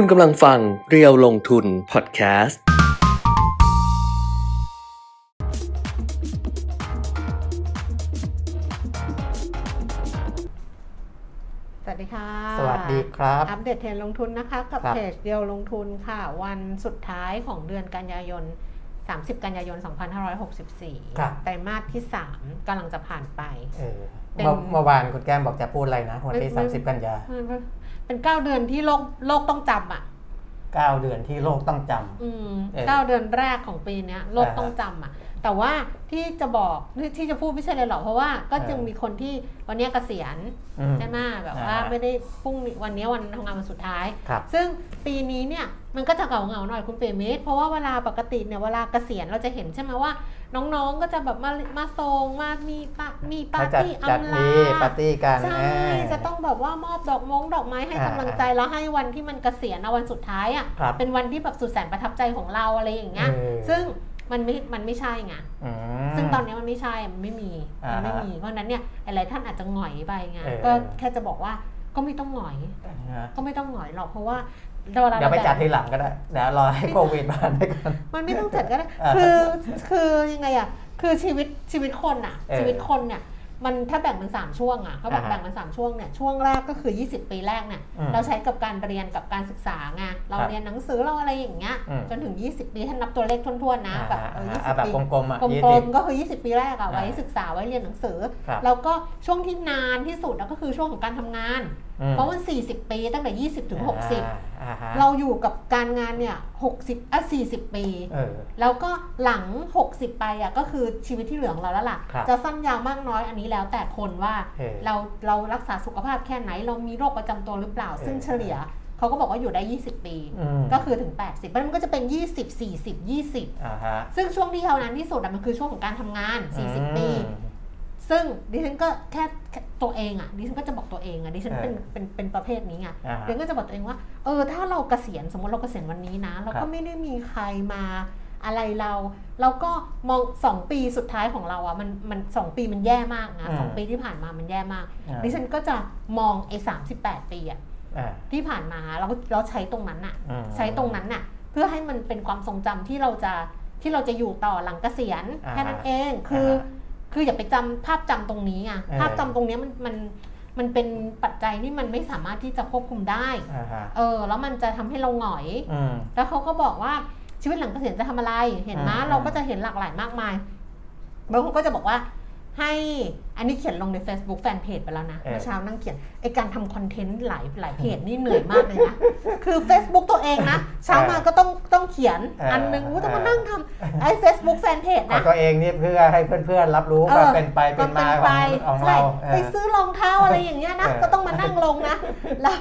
คุณกำลังฟังเรียวลงทุนพอดแคสต์ สวัสดีค่ะ สวัสดีครับ อัปเดตเทรนด์ลงทุนนะคะ กับครับ เพจเดียวลงทุนค่ะ วันสุดท้ายของเดือนกันยายน 30 กันยายน 2564 ครับ ไตรมาสที่ 3กำลังจะผ่านไป เออเป็น เมื่อเมื่อวานคุณแก้มบอกจะพูดอะไรนะ วันที่ไม่ไม่30 กันยา เป็น9เดือนที่โลกโลกต้องจำอะ9เดือนที่โลกต้องจอืมเออเก้าเดือนแรกของปีเนี้ยโลกอ่าต้องจำอะ แต่ว่าที่จะบอกที่ที่จะพูดไม่ใช่เลยหรอกเพราะว่าก็เออยังมีคนที่วันเนี้ยเกษียณำอืม ใช่ไหมแบบว่าอ่า ไม่ได้พรุ่งนี้วันนี้วันทำงานวันสุดท้าย ครับ ซึ่งปีนี้เนี่ยมันก็จะเก่าเงาๆหน่อยคุณเปรมิตรเพราะว่าเวลาปกติเนี่ยเวลาเกษียณเราจะเห็นใช่ไหมว่า น้องๆก็จะแบบมามาส่งมามีปะมีปาเขาร์จัดตี้จัดอำมีลาปาร์ตี้กันใช่เออจะต้องแบบว่ามอบดอกมงดอกไม้ให้อ่ากำลังใจแล้วให้วันที่มันเกษียณเอาวันสุดท้ายอะครับเป็นวันที่แบบสุดแสนประทับใจของเราอะไรอย่างเงี้ยเออซึ่งมันไม่ มันไม่ใช่ไงอืมซึ่งตอนนี้มันไม่ใช่ มันไม่มีอ่ามันฮะไม่มี เพราะฉะนั้นเนี่ยหลายๆท่านอาจจะหงอยไปไงเออก็แค่จะบอกว่าก็ไม่ต้องหงอยนะฮะก็ไม่ต้องหงอยหรอก เพราะว่า เวลาเดี๋ยวไปราจัดทีหลังก็ได้เดี๋ยวรอให้โควิดผ่านไปก่อนมันไม่ต้องจัดก็ได้อ่าคือคือยังไงอะคือชีวิตชีวิตคนอะเออชีวิตคนเนี่ยมันถ้าแบ่งเป็นสามช่วงอะเขาบอกอ่าฮะแบ่งเป็นสามช่วงเนี่ยช่วงแรกก็คือ 20 ปีแรกเนี่ยอืมเราใช้กับการเรียนกับการศึกษาไงเราครับเรียนหนังสือเราอะไรอย่างเงี้ยอืมจนถึง 20 ปีท่านนับตัวเลขทวนๆนะแบบเอออ่า20แบบปีกลมๆอะกยี่ลสิมบๆก็คือ 20 ปีแรกอะไว้อ่าศึกษาไว้เรียนหนังสือครับแล้วก็ช่วงที่นานที่สุดอะก็คือช่วงของการทำงานอืม เพราะมัน 40 ปีตั้งแต่ 20 ถึง 60อ่าฮะเราอยู่กับการงานเนี่ย60อะ40 ปีเออแล้วก็หลัง 60 ไปอะก็คือชีวิตที่เหลือของเราแล้วล่ะครับจะสั้นยาวมากน้อยอันนี้แล้วแต่คนว่าเออเราเรารักษาสุขภาพแค่ไหน เรามีโรคประจำตัวหรือเปล่าเออซึ่งเฉลี่ยเขาก็บอกว่าอยู่ได้ 20 ปีอืมก็คือถึง 80เพราะฉะนั้นมันก็จะเป็น 20 40 20อ่าฮะซึ่งช่วงที่ยาวนานที่สุดอะมันคือช่วงของการทำงาน 40 ปีอืม ซึ่งดิฉันก็แค่แค่ตัวเองอะดิฉันก็จะบอกตัวเองอะดิฉันเป็นเออเป็นเป็นประเภทนี้ไงอ่าฮะดิฉันก็จะบอกตัวเองว่าเออถ้าเราเกษียณสมมติเราเกษียณวันนี้นะ เราครัก็บไม่ได้มีใครมาอะไรเรา เราก็มองสองปีสุดท้ายของเราอะมันมันสองปีมันแย่มากนะสองปีที่ผ่านมามันแย่มากอ่าดิฉันก็จะมองไอ้สามสิบแปดปีอะอ่าที่ผ่านมาเราก็เราใช้ตรงนั้นอะอืมใช้ตรงนั้นน่ะ เพื่อให้มันเป็นความทรงจำที่เราจะที่เราจะอยู่ต่อหลังเกษียณอ่าฮะแค่นั้นเองคืออาฮะ คืออย่าไปจำภาพจำตรงนี้ไงเออภาพจำตรงเนี้ยมันมันมันเป็นปัจจัยที่มันไม่สามารถที่จะควบคุมได้อ่าฮะเออ แล้วมันจะทำให้เราหงอยอืมแล้วเขาก็บอกว่าชีวิตหลังเกษียณจะทำอะไร เห็นไหมอืมเราก็จะเห็นหลากหลายมากมายบางคนก็จะบอกว่าให้ อันนี้เขียนลงใน Facebook แฟนเพจไปแล้วนะเออเมื่อเช้านั่งเขียนไอการทำคอนเทนต์หลายหลายเพจนี่เหนื่อยมากเลยนะ คือ Facebook ตัวเองนะ เช้ามาก็ต้องต้องเขียนเอออัอันหนึงอู้ต้องมาเออนั่งทำไอ้ Facebook แฟนเพจของนะตัวเองนี่เพื่อให้เพื่อนๆรับรู้ว่าเป็นไปเป็นมาของของใช่เราเอไปอซื้อรองเท้าอะไรอย่างเงี้ยนะเออก็ต้องมานั่งลงนะ แล้ว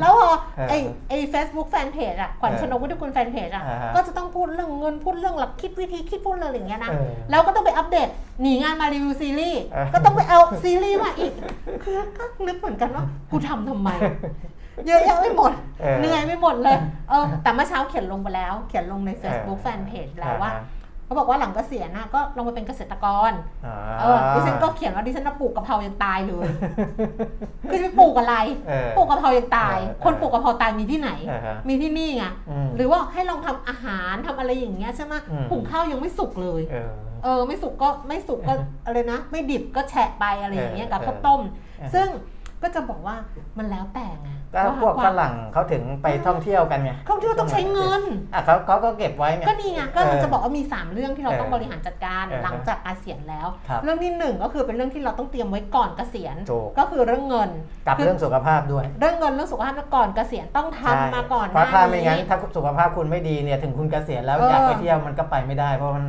แล้วพอเออไอ้ไอ้เฟซบุ๊กแฟนเพจอะขวัญเออชนกวิทยคุณแฟนเพจอะอ่าฮะก็จะต้องพูดเรื่องเงินพูดเรื่องหลักคิดวิธีคิดพูดเรื่องอะไรอย่างเงี้ยนะเออแล้วก็ต้องไปอัปเดตหนีงานมารีวิวซีรีส์เออก็ต้องไปเอาซีรีส์มาอีกคือก็นึกเหมือนกันว่ากูทำทำไม เยอะแยะไม่หมดเออเหนื่อยไม่หมดเลย เออ แต่เมื่อเช้าเขียนลงไปแล้ว เขียนลงใน Facebook เออแฟนเพจแล้วว่าอ่ฮะเขาบอกว่าหลังเกษียณนะก็ลงมาเป็นเกษตรกรอ่าเออดิฉันก็เขียนว่าดิฉันน่ะปลูกกะเพรายังตายเลย คือจะไปปลูกอะไรเออปลูกกะเพรายังตายเออคนปลูกกะเพราตายมีที่ไหนอ่าฮะมีที่นี่ไงอืมหรือว่าให้ลองทำอาหารทำอะไรอย่างเงี้ยใช่ไหมอืมหุงข้าวยังไม่สุกเลย เออเออไม่สุกก็ไม่สุกก็อะไรนะ ไม่ดิบก็แฉะไปอะไรอย่างเงี้ยเออกับเออข้าวต้มเออซึ่งก็จะบอกว่ามันแล้วแต่ไงก็พวกฝรั่งเขาถึงไปท่องเที่ยวกันไงท่องเที่ยวต้องใช้เงินอะเขาเขาก็เก็บไว้ไงก็นี่ไงก็เออจะบอกว่ามี 3 เรื่องที่เราต้องเออบริหารจัดการเออหลังจากเกษียณแล้วครับเรื่องที่หนึ่งก็คือเป็นเรื่องที่เราต้องเตรียมไว้ก่อนเกษียณถูกก็คือเรื่องเงินกับคือเรื่องสุขภาพด้วย เรื่องเงินเรื่องสุขภาพก่อนเกษียณต้องทำใช่มาก่อนเพราะถ้าไม่งั้นหถ้าสุขภาพคุณไม่ดีเนี่ยถึงคุณเกษียณแล้วเออออยากไปเที่ยวมันก็ไปไม่ได้เพราะมัน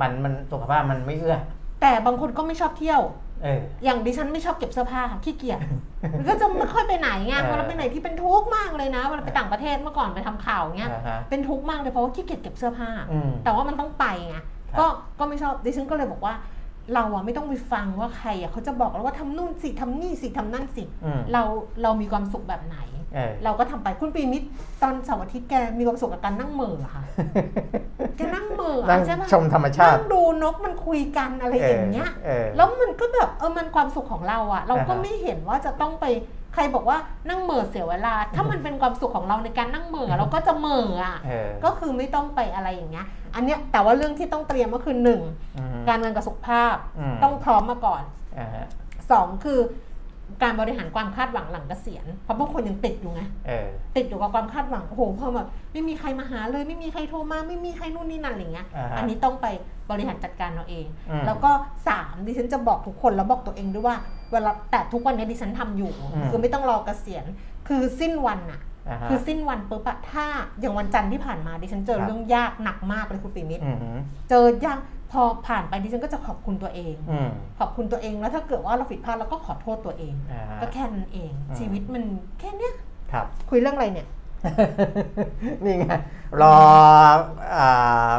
มันมันสุขภาพมันไม่เอื้อ แต่บางคนก็ไม่ชอบเที่ยว เออ อย่างดิฉันไม่ชอบเก็บเสื้อผ้าขี้เกียจมันก็จะไม่ค่อยไปไหนไงเออเวลาไปไหนที่เป็นทุกข์มากเลยนะเวลาไปต่างประเทศเมื่อก่อนไปทำข่าวเงี้ย อ่าฮะเป็นทุกข์มากเลยเพราะว่าขี้เกียจเก็บเสื้อผ้า อืม แต่ว่ามันต้องไปไงครับก็ ก็ไม่ชอบ ดิฉันก็เลยบอกว่า เราอะไม่ต้องไปฟังว่าใครอะเขาจะบอกเราว่าทำนู่นสิทำนี่สิทำนั่นสิอืมเราเรามีความสุขแบบไหนเออเราก็ทำไปคุณปีมิตรตอนเสาร์อาทิตย์แกมีความสุขกับการนั่งเหม่อเหรอค่ะแกนั่งเหม่อนั่งอะใช่ปะชมธรรมชานั่ติงดูนกมันคุยกันอะไรอย่างเงี้ยเออแล้วมันก็แบบเออมันความสุขของเราอะเราก็อ่าฮะไม่เห็นว่าจะต้องไป รบอกว่านั่งเหม่อเสียเวลา ถ้ามันเป็นความสุขของเราในการนั่งเหม่อเราก็จะเหม่ออะเออก็คือไม่ต้องไปอะไรอย่างเงี้ย อันเนี้ยแต่ว่าเรื่องที่ต้องเตรียมก็คือหนึ่งอืมการเงินกับสุขภาพอืมต้องพร้อมมาก่อนอ่าฮะสองคือ การบริหารความคาดหวังหลังเกษียณเพราะบางคนยังติดอยู่ไงเออติดอยู่กับความคาดหวังโอ้โหพอแบบไม่มีใครมาหาเลย ไม่มีใครโทรมาไม่มีใครนู่นนี่นั่นอะไรเงี้ยอ่าฮะอันนี้ต้องไปบริหารจัดการเราเองอืมแล้วก็สามดิฉันจะบอกทุกคนแล้วบอกตัวเองด้วยว่าเวลาแต่ทุกวันนี้ดิฉันทำอยู่อืมคือไม่ต้องรอเกษียณ คือสิ้นวันอะอ่าฮะคือสิ้นวันปุ๊บอะถ้าอย่างวันจันทร์ที่ผ่านมาดิฉันเจอครับเรื่องยากหนักมากเลยคุณปิมิตรอืมฮึเจอยาก พอผ่านไปดิฉันก็จะขอบคุณตัวเองอืมขอบคุณตัวเองแล้วถ้าเกิดว่าเราผิดพลาดเราก็ขอโทษตัวเองอ่าฮะก็แค่นั้นเองอืมชีวิตมันแค่เนี้ยครับ คุยเรื่องอะไรเนี่ย นี่ไงรออ่า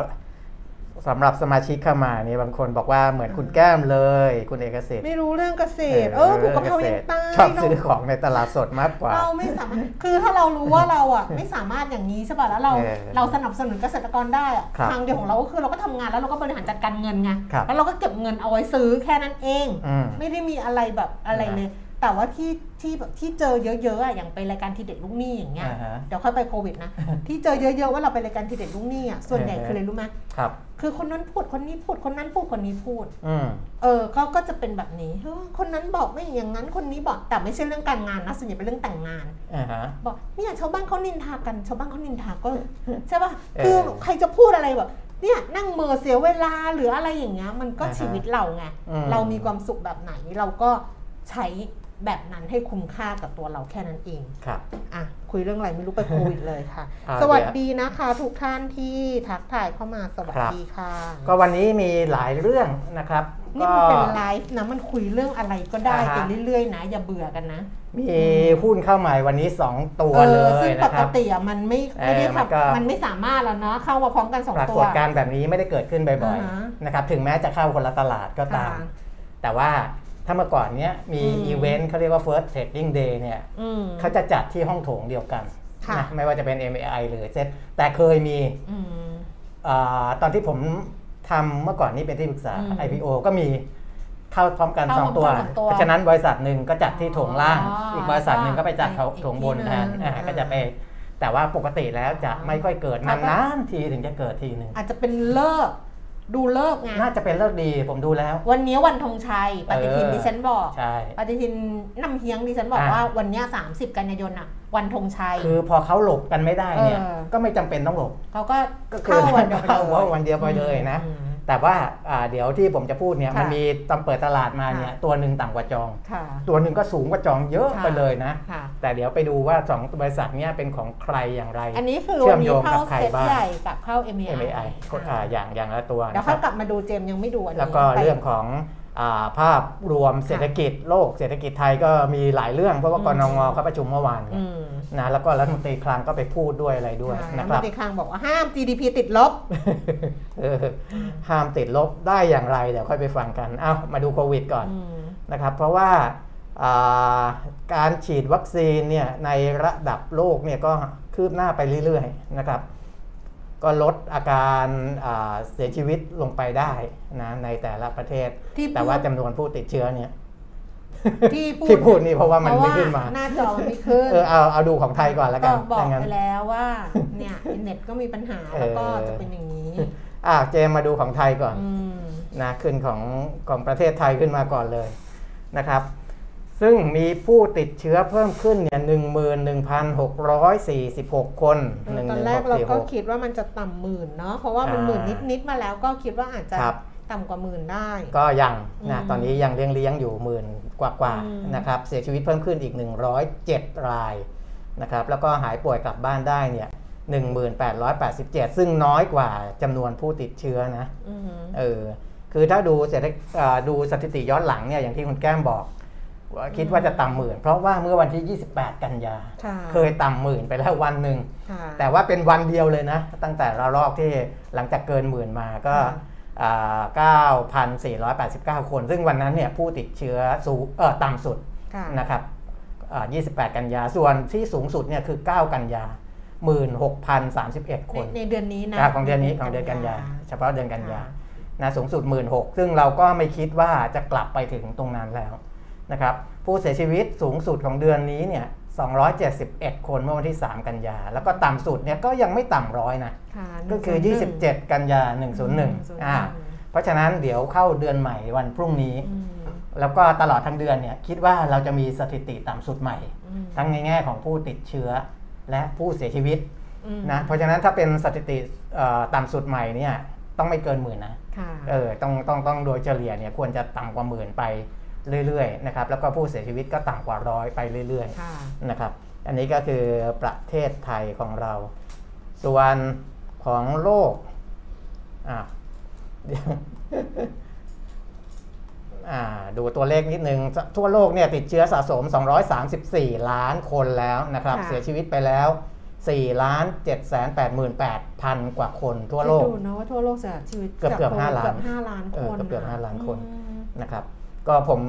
สำหรับสมาชิกเข้ามานี่บางคนบอกว่าเหมือนคุณแก้มเลย คุณเอกสิทธิ์ไม่รู้เรื่องเกษตร เออผูกกะเพรายังตายชอบซื้อของในตลาดสดมากกว่า เราไม่สามารถคือถ้าเรารู้ว่าเราอะไม่สามารถอย่างนี้ใช่ป่ะแล้วเราเออเราสนับสนุนเกษตรกรได้อะครับทางเดียวของเราก็คือเราก็ทำงานแล้วเราก็บริหารจัดการเงินไงครับแล้วเราก็เก็บเงินเอาไว้ซื้อแค่นั้นเองอืมไม่ได้มีอะไรแบบอะไรเลย แต่ว่าที่ที่แบบที่เจอเยอะๆอะอย่างไปรายการทีเด็ดลูกหนี้อย่างเงี้ยอ่าฮะ เดี๋ยวค่อยไปโควิดนะ ที่เจอเยอะๆว่าเราไปรายการทีเด็ดลูกหนี้อะส่วนใหญ่เออคืออะไรรู้ไหมครับ คือคนนั้นพูดคนนี้พูดคนนั้นพูดคนนี้พูด อืม เออเขาก็จะเป็นแบบนี้เฮ้ยคนนั้นบอกไม่อย่างนั้นคนนี้บอกแต่ไม่ใช่เรื่องการงานนะส่วนใหญ่เป็นเรื่องแต่งงาน อ่าฮะ บอกเนี่ยชาวบ้านเขานินทากันชาวบ้านเขานินทาก็ ใช่ป่ะเออคือใครจะพูดอะไรแบบเนี่ยนั่งเมอเสียเวลาหรืออะไรอย่างเงี้ยมันก็อ่าฮะชีวิตเราไงอืม เรามีความสุขแบบไหนเราก็ใช้ แบบนั้นให้คุ้มค่ากับตัวเราแค่นั้นเองครับอะคุยเรื่องอะไรไม่รู้ไปโควิดเลยค่ะ อ่าสวัสเดี๋ยวดีนะคะ ทุกท่านที่ทักทายเข้ามาสวัสดีค่ะ ก็วันนี้มีหลายเรื่องนะครับ นี่ก็มันเป็นไลฟ์นะมันคุยเรื่องอะไรก็ได้อ่าฮะ ไปเรื่อยๆ นะ อย่าเบื่อกันนะมีหุ้นเข้าใหม่วันนี้ 2 ตัวเอเลอยซึ่งปนะกครับ ติอะมันไม่ไม่ได้เออมันก็ ทำมันไม่สามารถแล้วเนาะเข้ามาพร้อมกันสองปราตักว ฏการณ์แบบนี้ไม่ได้เกิดขึ้นบ่อยอ่าฮะ ๆนะครับถึงแม้จะเข้าคนละตลาดก็ตาม ค่ะ แต่ว่า ถ้าเมื่อก่อนเนี้ยมีอืมอีเวนต์เขาเรียกว่า first trading day เนี่ยอืมเขาจะจัดที่ห้องโถงเดียวกันค่ะนะไม่ว่าจะเป็น MAI หรือเซตแต่เคยมีอืมอาตอนที่ผมทำเมื่อก่อนนี้เป็นที่ปรึกษาอืม IPO ก็มีเข้าพร้อมกันเข้าสองตัวพร้อมกันสองตัว เพราะฉะนั้นบริษัทหนึ่งก็จัดที่โถงล่างอ๋ออีอีกบริษัทหนึ่งก็ไปจัดเขาอีกโถงบนที่แทนหนึ่งอ่าอ่าก็จะไปแต่ว่าปกติแล้วจะไม่ค่อยเกิดเขาก็นานๆทีถึงจะเกิดทีหนึ่งอาจจะเป็นเลิก ดูเลิกไงน่าจะเป็นเลิกดีผมดูแล้ว วันนี้วันธงชัย ปฏิทินเออดิฉันบอกใช่ปฏิทินนำเฮียงดิฉันบอกอ่าว่าวันเนี้ย30 กันยายนอะวันธงชัย คือพอเขาหลบกันไม่ได้เนี่ยเออก็ไม่จำเป็นต้องหลบเขาก็ก็คือเข้าวันเดียวไปเข้าเลยวันเดียวไปเลยนะอืม แต่ว่าอ่าเดี๋ยวที่ผมจะพูดเนี่ยค่ะมันมีตอนเปิดตลาดมาเนี่ยค่ะตัวหนึ่งต่ำกว่าจองค่ะตัวหนึ่งก็สูงกว่าจองเยอะค่ะไปเลยนะค่ะแต่เดี๋ยวไปดูว่าสองบริษัทเนี้เป็นของใครอย่างไร อันนี้คือเชื่วัอนมนี้โยงเข้ากับใครเซตบ้างใหญ่กับเข้า MAI MAI ก็อ่าอย่างอย่างละตัวเดี๋ยวนะคเขารับกลับมาดูเจมส์ยังไม่ดูอันนี้แล้วก็ไปเรื่องของอา ภาพรวมเศรษฐกิจโลกเศรษฐกิจไทยก็มีหลายเรื่องเพราะว่าอืกมนงเขาประชุมเมื่อวานอืมนะแล้วก็รัฐมนตรีคลังก็ไปพูดด้วยอะไรด้วยค่ะนะแล้วครับมติคลังบอกว่าห้าม GDP ติดลบเออห้ามติดลบได้อย่างไรเดี๋ยวค่อยไปฟังกันเอามาดูโควิดก่อนอืมนะครับ เพราะว่าอ่าการฉีดวัคซีนเนี่ยในระดับโลกเนี่ยก็คืบหน้าไปเรื่อยๆนะครับ ก็ลดอาการอ่าเสียชีวิตลงไปได้นะในแต่ละประเทศที่พูดแต่ว่าจำนวนผู้ติดเชื้อเนี่ยที่พูที่พูดนี่เพราะว่ามันเพไม่ราะว่าขึ้นมา หน้าจอมันไม่ขึ้น เออเอาเอาดูของไทยก่อนแล้วกัก็นบอกดังนั้นไปแล้วว่าเนี่ยเน็ตก็มีปัญหาแล้วก็เออจะเป็นอย่างนี้ อ่าเจมมาดูของไทยก่อนอืมนะขึ้นของของประเทศไทยขึ้นมาก่อนเลยนะครับ ซึ่งมีผู้ติดเชื้อเพิ่มขึ้นเนี่ยหนึ่งหมื่นหนึ่งพันหกร้อยสี่สิบหกคนหนึ่งตอหนนึ่งแรหกกเราสี่หก็กคิดว่ามันจะต่ำหมื่นเนาะเพราะว่ามันอ่าหมื่นนิดๆมาแล้วก็คิดว่าอาจจะครับต่ำกว่าหมื่นได้ ก็ยังนะอืมตอนนี้ยังเลี้ยงเลี้ยงๆอยู่หมื่นกว่ากว่าๆอืมนะครับเสียชีวิตเพิ่มขึ้นอีก 107 รายนะครับแล้วก็หายป่วยกลับบ้านได้เนี่ย1887 ซึ่งน้อยกว่าจำนวนผู้ติดเชื้อนะอืมเออคือถ้าดูเศรษฐอ่าดูสถิติย้อนหลังเนี่ยอย่างที่คุณแก้มบอก ว่าคิดว่าจะต่ำหมื่น เพราะว่าเมื่อวันที่ 28 กันยาค่ะเคยต่ำหมื่นไปแล้ววันหนึ่งค่ะแต่ว่าเป็นวันเดียวเลยนะ ตั้งแต่ระลอกที่หลังจากเกินหมื่นมาก็ค่ะอ่า9,489 คน ซึ่งวันนั้นเนี่ยผู้ติดเชื้อสูงเออต่ำสุดค่ะนะครับอ่า28 กันยา ส่วนที่สูงสุดเนี่ยคือ 9 กันยา 16,031คในนในเดือนนี้นะอ่าของเดือนนี้ของเดือนกันยา เฉพาะเดือนกันยานะสูงสุด 16,000 ซึ่งเราก็ไม่คิดว่าจะกลับไปถึงตรงนั้นแล้ว นะครับผู้เสียชีวิตสูงสุดของเดือนนี้เนี่ย271 คนเมื่อวันที่ 3 กันยา แล้วก็ต่ำสุดเนี่ยก็ยังไม่ต่ำร้อยนะค่ะก็คือ101 27 กันยา 101อ่าเพราะฉะนั้นเดี๋ยวเข้าเดือนใหม่วันพรุ่งนี้อืมแล้วก็ตลอดทั้งเดือนเนี่ยคิดว่าเราจะมีสถิติต่ำสุดใหม่อืมทั้งในแง่ของผู้ติดเชื้อและผู้เสียชีวิตอืมนะเพราะฉะนั้นถ้าเป็นสถิติเอ่อต่ำสุดใหม่เนี่ยต้องไม่เกินหมื่นนะค่ะเออต้องต้องต้องโดยเฉลี่ยเนี่ยควรจะต่ำกว่าหมื่นไป เรื่อยๆนะครับแล้วก็ผู้เสียชีวิตก็ต่ำกว่าร้อยไปเรื่อยค่ะๆนะครับอันนี้ก็คือประเทศไทยของเรา ส่วนของโลกอะเดี๋ยวอ่าดูตัวเลขนิดนึง ทั่วโลกเนี่ยติดเชื้อสะสม 234 ล้านคนแล้วนะครับค่ะเสียชีวิตไปแล้ว4ล้าน7 8 8พันกว่าคนทั่วโลกคิดดูนะว่าทั่วโลกเสียชีวิตเกือบเกือบจห้าล้านเกือบห้าล้านเอคอนเกือบๆห้าล้านคนอืมนะครับ ก็ผม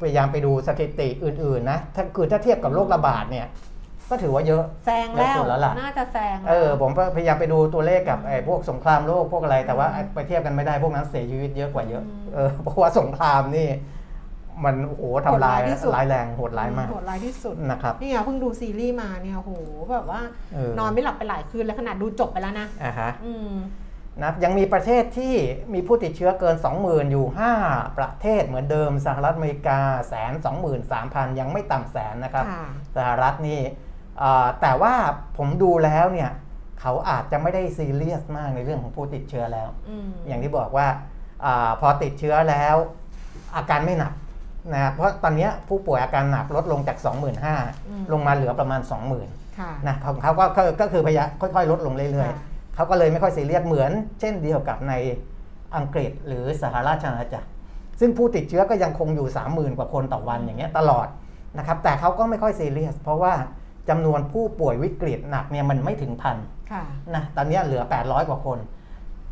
พยายามไปดูสถิติอื่นๆนะถ้าคือถ้าเทียบกับโรคระบาดเนี่ย ก็ถือว่าเยอะ แซงแล้วเยอะสุดแล้วล่ะ น่าจะแซงเออผมก็พยายามไปดูตัวเลขกับไอ้พวกสงครามโลกพวกอะไรแต่ว่าไอ้ไปเทียบกันไม่ได้พวกนั้นเสียชีวิตเยอะกว่าเยอะเออเพราะว่าสงครามนี่ มันโอ้โหทำลายร้ายแรงโหดร้ายมากโหดร้ายที่สุด นะครับ นี่ไงเพิ่งดูซีรีส์มาเนี่ยโหแบบว่า เออ นอนไม่หลับไปหลายคืนแล้วขนาดดูจบไปแล้วนะ อ่าฮะ อืม นะยังมีประเทศที่มีผู้ติดเชื้อเกิน 20,000 อยู่ 5 ประเทศเหมือนเดิมสหรัฐอเมริกาแสนสองหมื่นสามพันยังไม่ต่ำแสนนะครับค่ะสหรัฐนี่เอ่อแต่ว่าผมดูแล้วเนี่ยเขาอาจจะไม่ได้ซีเรียสมากในเรื่องของผู้ติดเชื้อแล้วอืมอย่างที่บอกว่าอาพอติดเชื้อแล้ว อาการไม่หนักนะครับเพราะตอนเนี้ยผู้ป่วยอาการหนักลดลงจาก 25,000ลงมาเหลือประมาณ 20,000ค่ะนะของเขาก็ก็ก็คือพยายามค่อยๆ ลดลงเรื่อยค่ะๆ เขาก็เลยไม่ค่อยซีเรียสเหมือน เช่นเดียวกับในอังกฤษหรือสหราชอาณาจักรซึ่งผู้ติดเชื้อก็ยังคงอยู่ 30,000 กว่าคนต่อวันอย่างเงี้ยตลอดนะครับแต่เขาก็ไม่ค่อยซีเรียส เพราะว่าจำนวนผู้ป่วยวิกฤตหนักเนี่ยมันไม่ถึงพันค่ะนะตอนเนี้ยเหลือ 800 กว่าคน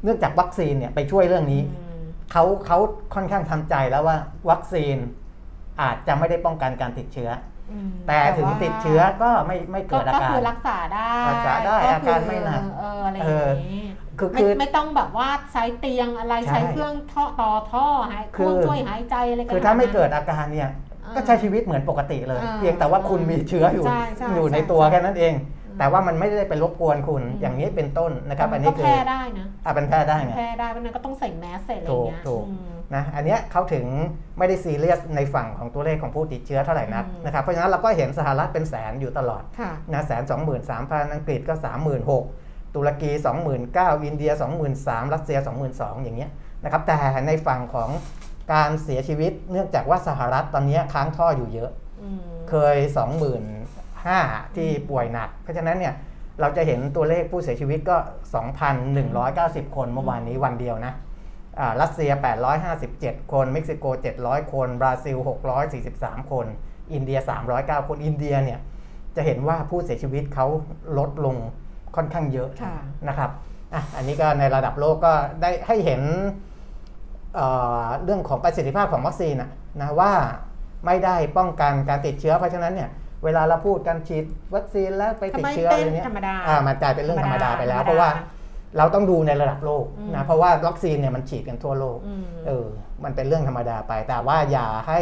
เนื่องจากวัคซีนเนี่ยไปช่วยเรื่องนี้อืมเขาเขาค่อนข้างทำใจแล้วว่าวัคซีนอาจจะไม่ได้ป้องกันการติดเชื้ออืม แต่ถึงว่าติดเชื้อก็ไม่ไม่ก็เกิดอาก็การคือรักษาได้รักษาได้คือาการไม่หนักเอออะไรอย่างนี้คือไม่คือไม่ต้องแบบว่าใช้เตียงอะไรใช่ใช้เครื่องท่อต่อท่อหายเคคือรื่องช่วยหายใจอะไรกันคือถ้าไม่นั้นเกิดอาการเนี่ยอ่าก็ใช้ชีวิตเหมือนปกติเลยอ่าเพียงแต่ว่าคุณมีเชื้ออยู่ใช่ใช่อยู่ในใช่ตัวใช่แค่นั้นเองอืมแต่ว่ามันไม่ได้ไปรบกวนคุณอืมอย่างนี้เป็นต้นนะครับมัอันนนี้ก็คือแพร่ได้นะอะเป็นแพร่ได้ไงแพร่ได้เพราะฉะนั้นก็ต้องใส่แมสใส่อะไรอถูย่างเงี้ยกถูกอืม นะอันเนี้ยเขาถึงไม่ได้ซีเรียสในฝั่งของตัวเลขของผู้ติดเชื้อเท่าไหร่นักอืมนะครับเพราะฉะนั้นเราก็เห็นสหรัฐเป็นแสนอยู่ตลอดค่ะนะแสนสองหมื่นสามพันอังกฤษก็สามหมื่นหกตุรกีสองหมื่นเก้าอินเดียสองหมื่นสามรัสเซียสองหมื่นสองอย่างเงี้ยนะครับแต่ในฝั่งของการเสียชีวิตเนื่องจากว่าสหรัฐตอนเนี้ยค้างท่ออยู่เยอะอืมเคย 25,000ที่ป่วยหนัก เพราะฉะนั้นเนี่ยเราจะเห็นตัวเลขผู้เสียชีวิตก็ 2,190 คนเมื่อวานนี้วันเดียวนะอ่า รัสเซีย 857 คน เม็กซิโก 700 คน บราซิล 643 คน อินเดีย 309 คน อินเดียเนี่ยจะเห็นว่าผู้เสียชีวิตเขาลดลงค่อนข้างเยอะค่ะนะครับอะอันนี้ก็ในระดับโลกก็ได้ให้เห็นเอ่อเรื่องของประสิทธิภาพของวัคซีนนะนะว่าไม่ได้ป้องกันการติดเชื้อ เพราะฉะนั้นเนี่ยเวลาเราพูดกันฉีดวัคซีนแล้วไปติดเชื้อทำอะไมไรเป็นเนี้ยธรรมดาอ่ามันกลายเป็นเรื่องธรรมดาไปแล้วธรรมดาเพราะว่า เราต้องดูในระดับโลกอืมนะเพราะว่าวัคซีนเนี่ยมันฉีดกันทั่วโลกอืมเออมันเป็นเรื่องธรรมดาไป แต่ว่าอย่าให้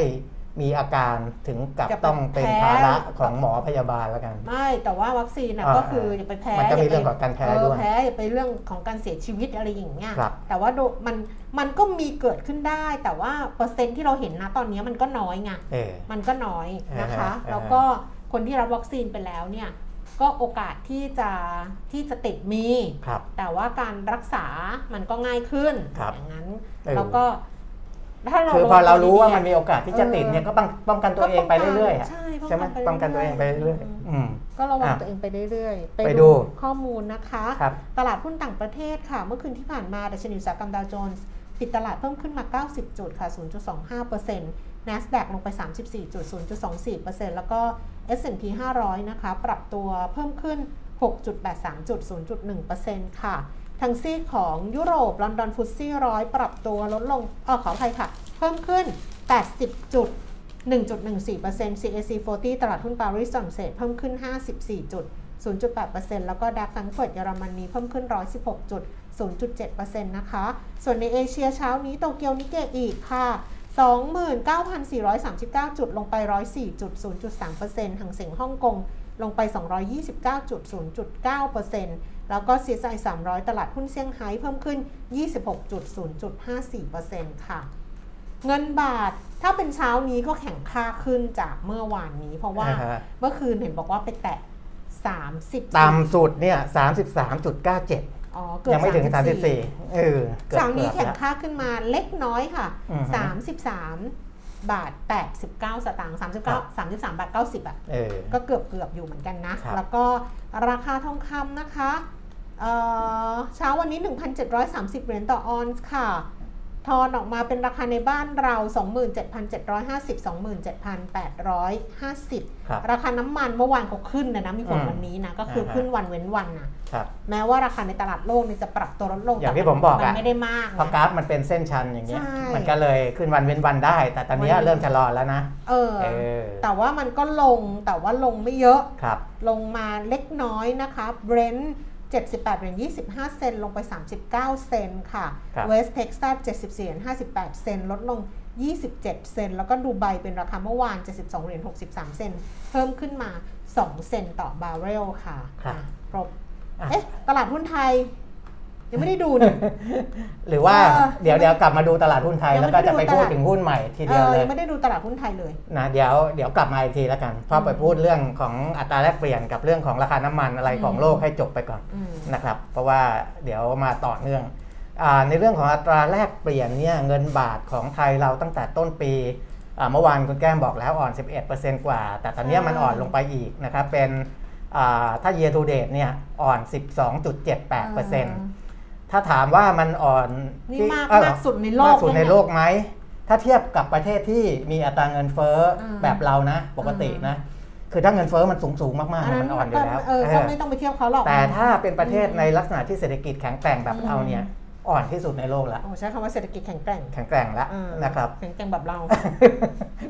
มีอาการถึงกับอย่าไปต้องเป็นแพ้ภาระของหมอพยาบาลแล้วกัน ไม่แต่ว่าวัคซีนน่ะอ่าก็คืออย่าไปแพ้มันก็มีย่าไปเรื่องของการแพ้เออด้วยแพ้อย่าไปเรื่องของการเสียชีวิตอะไรอย่างเงี้ยครับแต่ว่าโดมันมันก็มีเกิดขึ้นได้ แต่ว่าเปอร์เซ็นต์ที่เราเห็นนะตอนนี้มันก็น้อยไงเออมันก็น้อยนะคะอ่าฮะแล้วก็คนที่รับวัคซีนไปแล้วเนี่ย ก็โอกาสที่จะที่จะติดมีครับแต่ว่าการรักษามันก็ง่ายขึ้นครับอย่างนั้นเออแล้วก็ถ้าเราคือพอเรารู้ว่าดีๆมันมีโอกาสที่จะติดเนี่ยก็ป้องป้องกันตัวเองไปเรื่อยๆอะใช่ใช่ไหมป้องกันตัวเองไปเรื่อยๆอืมก็ระวังอะตัวเองไปเรื่อยๆ ไปดูข้อมูลนะคะครับตลาดหุ้นต่างประเทศค่ะ เมื่อคืนที่ผ่านมาดัชนีอุตสาหกรรมดาวโจนส์ปิดตลาดเพิ่มขึ้นมา 90 จุดค่ะ 0.25% NASDAQ ลงไป 34.0.24%แล้วก็ S&P 500 นะคะ ปรับตัวเพิ่มขึ้น 6.83.0.1%ค่ะ ทางซีของยุโรป ลอนดอนฟุตซี่ร้อยปรับตัวลดลงเออขออภัยค่ะ เพิ่มขึ้น 80จุด1.14% CAC 40 ตลาดหุ้นปารีสฝรั่งเศสเพิ่มขึ้น 54.0.8%แล้วก็ดัคฟังเฟิร์ตเยอรมนีเพิ่มขึ้น 116.0.7%นะคะ ส่วนในเอเชียเช้านี้โตเกียวนิเกอีกค่ะ 29,439 จุดลงไป 104.0.3%หังเสียงฮ่องกงลงไป 229.0.9%แล้วก็ CSI 300 ตลาดหุ้นเซี่ยงไฮ้เพิ่มขึ้น 26.0.54%ค่ะ เงินบาทถ้าเป็นเช้านี้ก็แข็งค่าขึ้นจากเมื่อวานนี้ เพราะว่าอ่าฮะเมื่อคืนเห็นบอกว่าไปแตะ 30 ต่ำสุดเนี่ย 33.97 อ๋อเกือบยังไม่ถึง 34 34เออเกือบเช้านี้เกืแข็อบงแล้วค่าขึ้นมาเล็กน้อยค่ะอือฮึ33 บาท 89 สตางค์ครับ39 33 บาท 90อะเออก็เกือบเกือบอยู่เหมือนกันนะครับแล้วก็ราคาทองคำนะคะเอ่อเช้าวันนี้ 1,730 เหรียญต่อออนซ์ค่ะ ทอนออกมาเป็นราคาในบ้านเรา 27,750 27,850ครับราคาน้ำมันเมื่อวานเขาขึ้นนะนะมีผลอืมวันนี้นะก็คืออาฮะขึ้นวันเว้นวันนะครับแม้ว่าราคาในตลาดโลกเนี่ยจะปรับตัวลดลงอย่างที่แต่ผมบอกมันอะไม่ได้มากเพราะนะกราฟมันเป็นเส้นชันอย่างเงี้ยใช่มันก็เลยขึ้นวันเว้นวันได้ แต่ตอนเนี้ยวันนี้เริ่มชะลอแล้วนะเออเออแต่ว่ามันก็ลงแต่ว่าลงไม่เยอะครับลงมาเล็กน้อยนะคะ Brent 78เหรียญ25 เซนต์ลงไป 39 เซนต์ค่ะครับ West Texas 74เหรียญ58 เซนต์ลดลง 27 เซนต์แล้วก็ดูไบเป็นราคาเมื่อวาน 72เหรียญ63 เซนต์เพิ่มขึ้นมา 2 เซนต์ต่อบาร์เรลค่ะครับอะครบอะเอ๊ะตลาดหุ้นไทย ยังไม่ได้ดูเนี่ย หรือว่าเออเดี๋ยวเดี๋ยวกลับมาดูตลาดหุ้นไทยยังแล้วไม่ก็ได้จะไปดูพูดตลาดถึงหุ้นใหม่ทีเอเดียวอเลยยังไม่ได้ดูตลาดหุ้นไทยเลยนะเดี๋ยวเดี๋ยวกลับมาอีกทีแล้วกันเพราะไปพูดเรื่องของอัตราแลกเปลี่ยนกับเรื่องของราคาน้ำมันอะไรของอืมโลกให้จบไปก่อนอืมนะครับ เพราะว่าเดี๋ยวมาต่อเนื่องอาในเรื่องของอัตราแลกเปลี่ยนเนี่ยเงินบาทของไทยเราตั้งแต่ต้นปีอ่าเมื่อวานคุณแก้มบอกแล้วอ่อน 11%กว่า แต่ตอนเนี้ยมันอ่อนลงไปอีกนะครับเป็นอ่าถ้า year to date เนี่ยอ่อน 12.78% ถ้าถามว่ามันอ่อนนี่ที่มากเอ้มากสุดในโลกมากสุดในเลยนะโลกไหม ถ้าเทียบกับประเทศที่มีอัตราเงินเฟ้ออมแบบเรานะ ปกตินะ คือถ้าเงินเฟ้อมันสูงสูงๆมากอันๆนั้มันนอ่อนอยู่แล้วเออเอก็อไม่ต้องไปเที่ยวเขาหรอกแต่ถ้าเป็นประเทศอืมในลักษณะที่เศรษฐกิจแข็งแกร่งแบบเราเนี่ยอืมอ่อนที่สุดในโลกแล้วโอ้ใช้คำว่าเศรษฐกิจแข็งแกร่ง แข็งแกร่งแล้วเออนะครับ แข็งแกร่งแบบเรา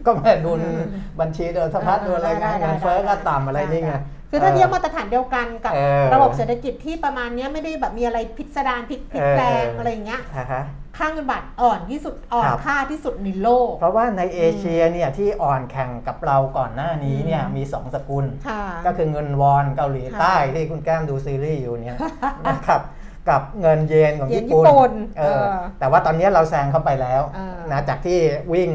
ก็แม่ดุลอืมบัญชีเดินสะพัดเออดูอะไรได้เงี้ยได้เงินเฟ้อได้ก็ต่ำอะไรนี่ไง คือถ้าเทียบมาตรฐานเดียวกันกับเออระบบเศรษฐกิจที่ประมาณเนี้ยไม่ได้แบบมีอะไรพิสดารพลิกพลิกแปลงเออออะไรอย่างเงี้ยอ่าฮะค่าเงินบาทอ่อนที่สุดอ่อนครับค่าที่สุดในโลก เพราะว่าในเอเชียเนี่ยที่อ่อนแข่งกับเราก่อนหน้านี้เนี่ยอืมมีสองสกุลค่ะก็คือเงินวอนเกาหลีค่ะใต้ที่คุณแก้มดูซีรีส์อยู่เนี่ยนะครับกับเงินเยนของเยนญี่ปุ่นญี่ปุ่นเออเออแต่ว่าตอนนี้เราแซงเข้าไปแล้วเออนะจากที่วิ่ง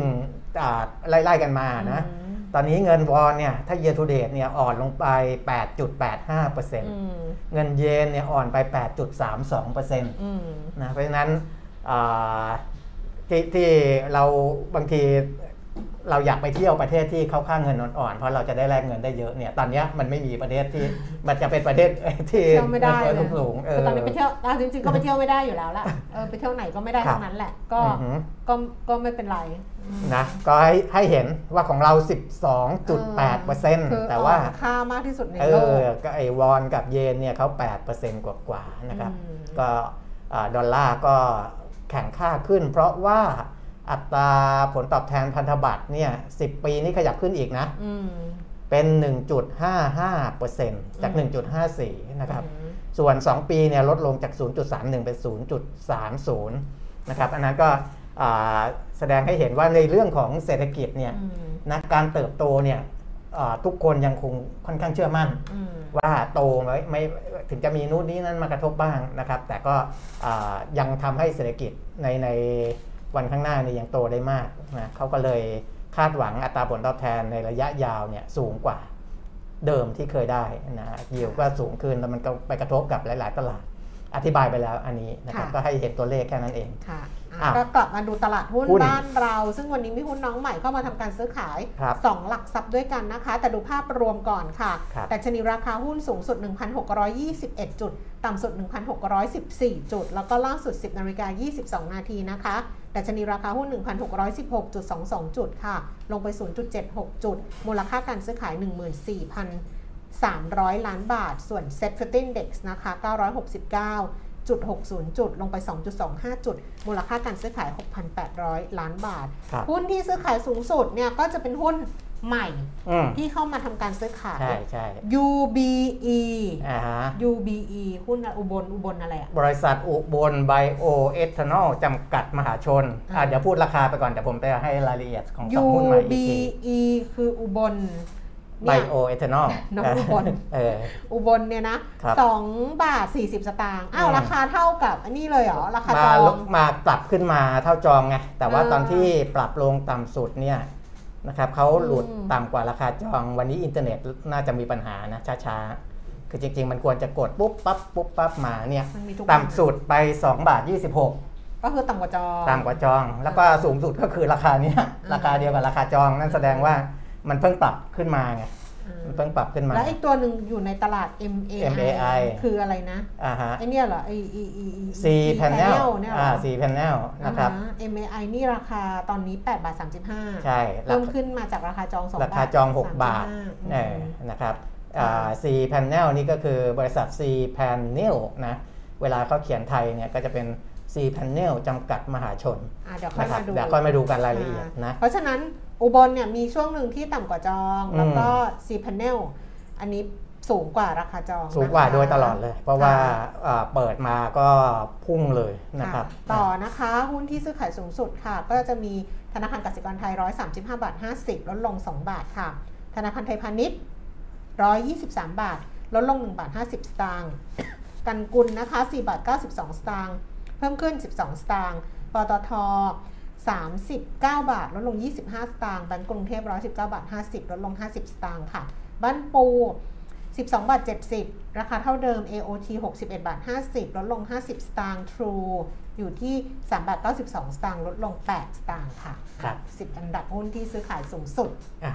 อ่าไล่ๆกันมานะอืม ตอนนี้เงินวอนเนี่ยถ้า year to date เนี่ยอ่อนลงไป 8.85%อืมเงินเยนเนี่ยอ่อนไป 8.32%นอืมะเพราะฉะนั้นอ่าที่ที่เราบางที เราอยากไปเที่ยวประเทศที่เขาค่าเงินอ่อนๆเพราะเราจะได้แลกเงินได้เยอะเนี่ยตอนเนี้ยมันไม่มีประเทศที่มันจะเป็นประเทศที่เที่ยวไม่ได้เงินเลเฟ้ยอสูงๆเอคืออตอนนี้ไปเที่ยวอะจริงๆก็ไปเที่ยวไม่ได้อยู่แล้วล่ะเออไปเที่ยวไหนก็ไม่ได้ครับทั้งนั้นแหละก็อือหือก็ก็ไม่เป็นไรอืมนะก็ให้ให้เห็นว่าของเราคือ12.8%แต่ว่าอ่อนค่ามากที่สุดในเอโลอกก็ไอวอนกับเยนเนี่ยเขา8%กว่าๆนะครับอืมก็อ่าดอลลาร์ก็แข่งค่าขึ้น เพราะว่า อัตราผลตอบแทนพันธบัตรเนี่ย10ปีนี้ขยับขึ้นอีกนะอืมเป็น 1.55%จากอืม1.54 นะครับอืมส่วน 2 ปีเนี่ยลดลงจาก 0.31 เป็น 0.30 นะครับ อันนั้นก็อ่าแสดงให้เห็นว่าในเรื่องของเศรษฐกิจเนี่ยอืมนะการเติบโตเนี่ยอ่าทุกคนยังคงค่อนข้างเชื่อมั่นอืมว่าโตไม่ไม่ถึงจะมีนู่นนี่นั่นมากระทบบ้างนะครับ แต่ก็อ่ายังทำให้เศรษฐกิจในใน วันข้างหน้านี่ยังโตได้มากนะเขาก็เลยคาดหวังอัตราผลตอบแทนในระยะยาวเนี่ยสูงกว่าเดิมที่เคยได้นะยิวก็สูงขึ้นแล้วมันก็ไปกระทบกับหลาย ๆ ตลาด อธิบายไปแล้วอันนี้นะครับค่ะก็ให้เห็นตัวเลขแค่นั้นเองค่ะอะอะ ก็กลับมาดูตลาดหุ้นหุ้นบ้านเรา ซึ่งวันนี้มีหุ้นน้องใหม่เข้ามาทำการซื้อขายครับ2หลักทรัพย์ด้วยกันนะคะ แต่ดูภาพรวมก่อนค่ะครับแต่ชนีราคาหุ้นสูงสุด 1,621 จุด ต่ำสุด 1,614 จุด แล้วก็ล่าสุด 10นาฬิกา22 นาทีนะคะแต่ชนีราคาหุ้น 1,616.22 จุดค่ะ ลงไป 0.76 จุด มูลค่าการซื้อขาย 14,300 ล้านบาท ส่วน Set 50 Index นะคะ 969 จุด60 จุด ลงไป 2.25 จุด มูลค่าการซื้อขาย 6,800 ล้านบาท ครับหุ้นที่ซื้อขายสูงสุดเนี่ยก็จะเป็นหุ้นใหม่อืมที่เข้ามาทำการซื้อขาย ใช่ใช่ UBE อ่าฮะ UBE หุ้นอุบลอุบลอะไรอะบริษัทอุบลไบโอเอทานอลจำกัดมหาชนอ่าอะเดี๋ยวพูดราคาไปก่อนแต่ผมจะให้รายละเอียดของสองหุ้นใหม่อีกที UBE คืออุบล ไบเนี่ยโอเอทานอลน้องอุบลเอออุบลเนี่ยนะครับสองบาทสี่สิบสตางค์อ้าวอืมราคาเท่ากับอันนี้เลยเหรอ ราคาจมาอลงดมาปรับขึ้นมาเท่าจองไงแต่ว่าอ่าตอนที่ปรับลงต่ำสุดเนี่ยนะครับเขาหลุดอืมต่ำกว่าราคาจองวันนี้อินเทอร์เน็ตน่าจะมีปัญหานะช้าๆ คือจริง ๆ มันควรจะกดปุ๊บปั๊บปุ๊บปั๊บมาเนี่ยมันมีทุกต่ำสุดไป2บาท26 ก็คือต่ำกว่าจองต่ำกว่าจอง แล้วก็สูงสุดก็คือราคาเนี้ยราคาเดียวกับราคาจองนั่นแสดงว่า มันเพิ่งปรับขึ้นมาไงอืมมันเพิ่งปรับขึ้นมา แล้วไอ้ตัวหนึ่งอยู่ในตลาด MAI MAI คืออะไรนะอ่าฮะไอ้เนี่ยเหรอไอ้ไอ้ไอ้ไอ้ C panel เนี่ยเหรอ่าอ C panel นะครับอ่าฮะ MAI นี่ราคาตอนนี้8บาท35 ใช่เพิ่มขึ้นมาจากราคาจอง2ราคาจอง 6 บาท35เออนะครับอ่า C panel นี่ก็คือบริษัท C panel นะ เวลาเขาเขียนไทยเนี่ยก็จะเป็น C panel จำกัดมหาชนอะเดี๋ยวค่อยนะครับมาดูเดี๋ยวค่อยมาดูกันรายละเอียดนะ เพราะฉะนั้น อุบลเนี่ยมีช่วงหนึ่งที่ต่ำกว่าจองอืมแล้วก็ C panel อันนี้สูงกว่าราคาจองสูงกว่านะคะโดยตลอดเลย เพราะว่าค่ะอ่าเปิดมาก็พุ่งเลยนะครับค่ะต่อนะคะหุ้นที่ซื้อขายสูงสุดค่ะ ก็จะมีธนาคารกสิกรไทย 135 บาท 50 ลดลง 2 บาทค่ะ ธนาคารไทยพาณิชย์ 123 บาท ลดลง 1 บาท 50 สตางค์กันกุลนะคะ 4 บาท 92 สตางค์เพิ่มขึ้น 12 สตางค์ปตท 39 บาท ลดลง 25 สตางค์แบงก์กรุงเทพ119 บาท 50 ลดลง 50 สตางค์ค่ะ บ้านปู 12 บาท 70 ราคาเท่าเดิม AOT 61 บาท 50 ลดลง 50 สตางค์ True อยู่ที่ 3 บาท 92 สตางค์ ลดลง 8 สตางค์ค่ะครับ 10 อันดับหุ้นที่ซื้อขายสูงสุดอะ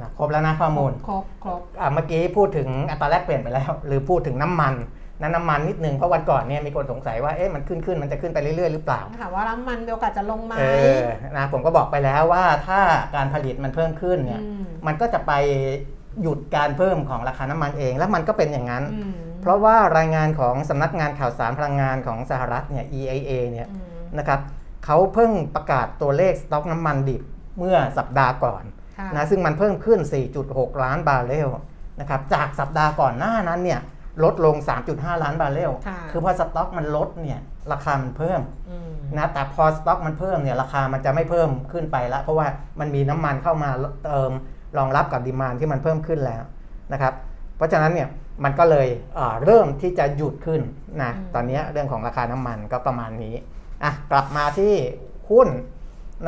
นะครบแล้วนะข้อมูล ครบ ครบอะเมื่อกี้พูดถึงอัตราแลกเปลี่ยนไปแล้ว หรือพูดถึงน้ำมัน นั้นน้ำมันนิดนึงเพราะวันก่อนเนี่ยมีคนสงสัยว่าเอ๊ะมันขึ้นขึ้นมันจะขึ้นไปเรื่อยๆหรือเปล่าถามว่าน้ำมันมีโอกาสจะลงไหมเออนะผมก็บอกไปแล้วว่าถ้าการผลิตมันเพิ่มขึ้นเนี่ยอืมมันก็จะไปหยุดการเพิ่มของราคาน้ำมันเอง แล้วมันก็เป็นอย่างนั้นอืมเพราะว่ารายงานของสำนักงานข่าวสารพลังงานของสหรัฐเนี่ย EIA เนี่ยอืมนะครับเขาเพิ่งประกาศตัวเลขสต็อกน้ำมันดิบเมื่อสัปดาห์ก่อนค่ะนะซึ่งมันเพิ่มขึ้น 4.6 ล้านบาร์เรลนะครับจากสัปดาห์ก่อนหน้านั้นเนี่ย ลดลง 3.5 ล้านบาร์เรลค่ะคือพอสต็อกมันลดเนี่ยราคามันเพิ่มอืมนะแต่พอสต็อกมันเพิ่มเนี่ยราคามันจะไม่เพิ่มขึ้นไปแล้ว เพราะว่ามันมีน้ำมันเข้ามาเติมรองรับกับ demand ที่มันเพิ่มขึ้นแล้วนะครับ เพราะฉะนั้นเนี่ยมันก็เลยเอ่อเริ่มที่จะหยุดขึ้นนะตอนนี้เรื่องของราคาน้ำมันก็ประมาณนี้อะกลับมาที่หุ้น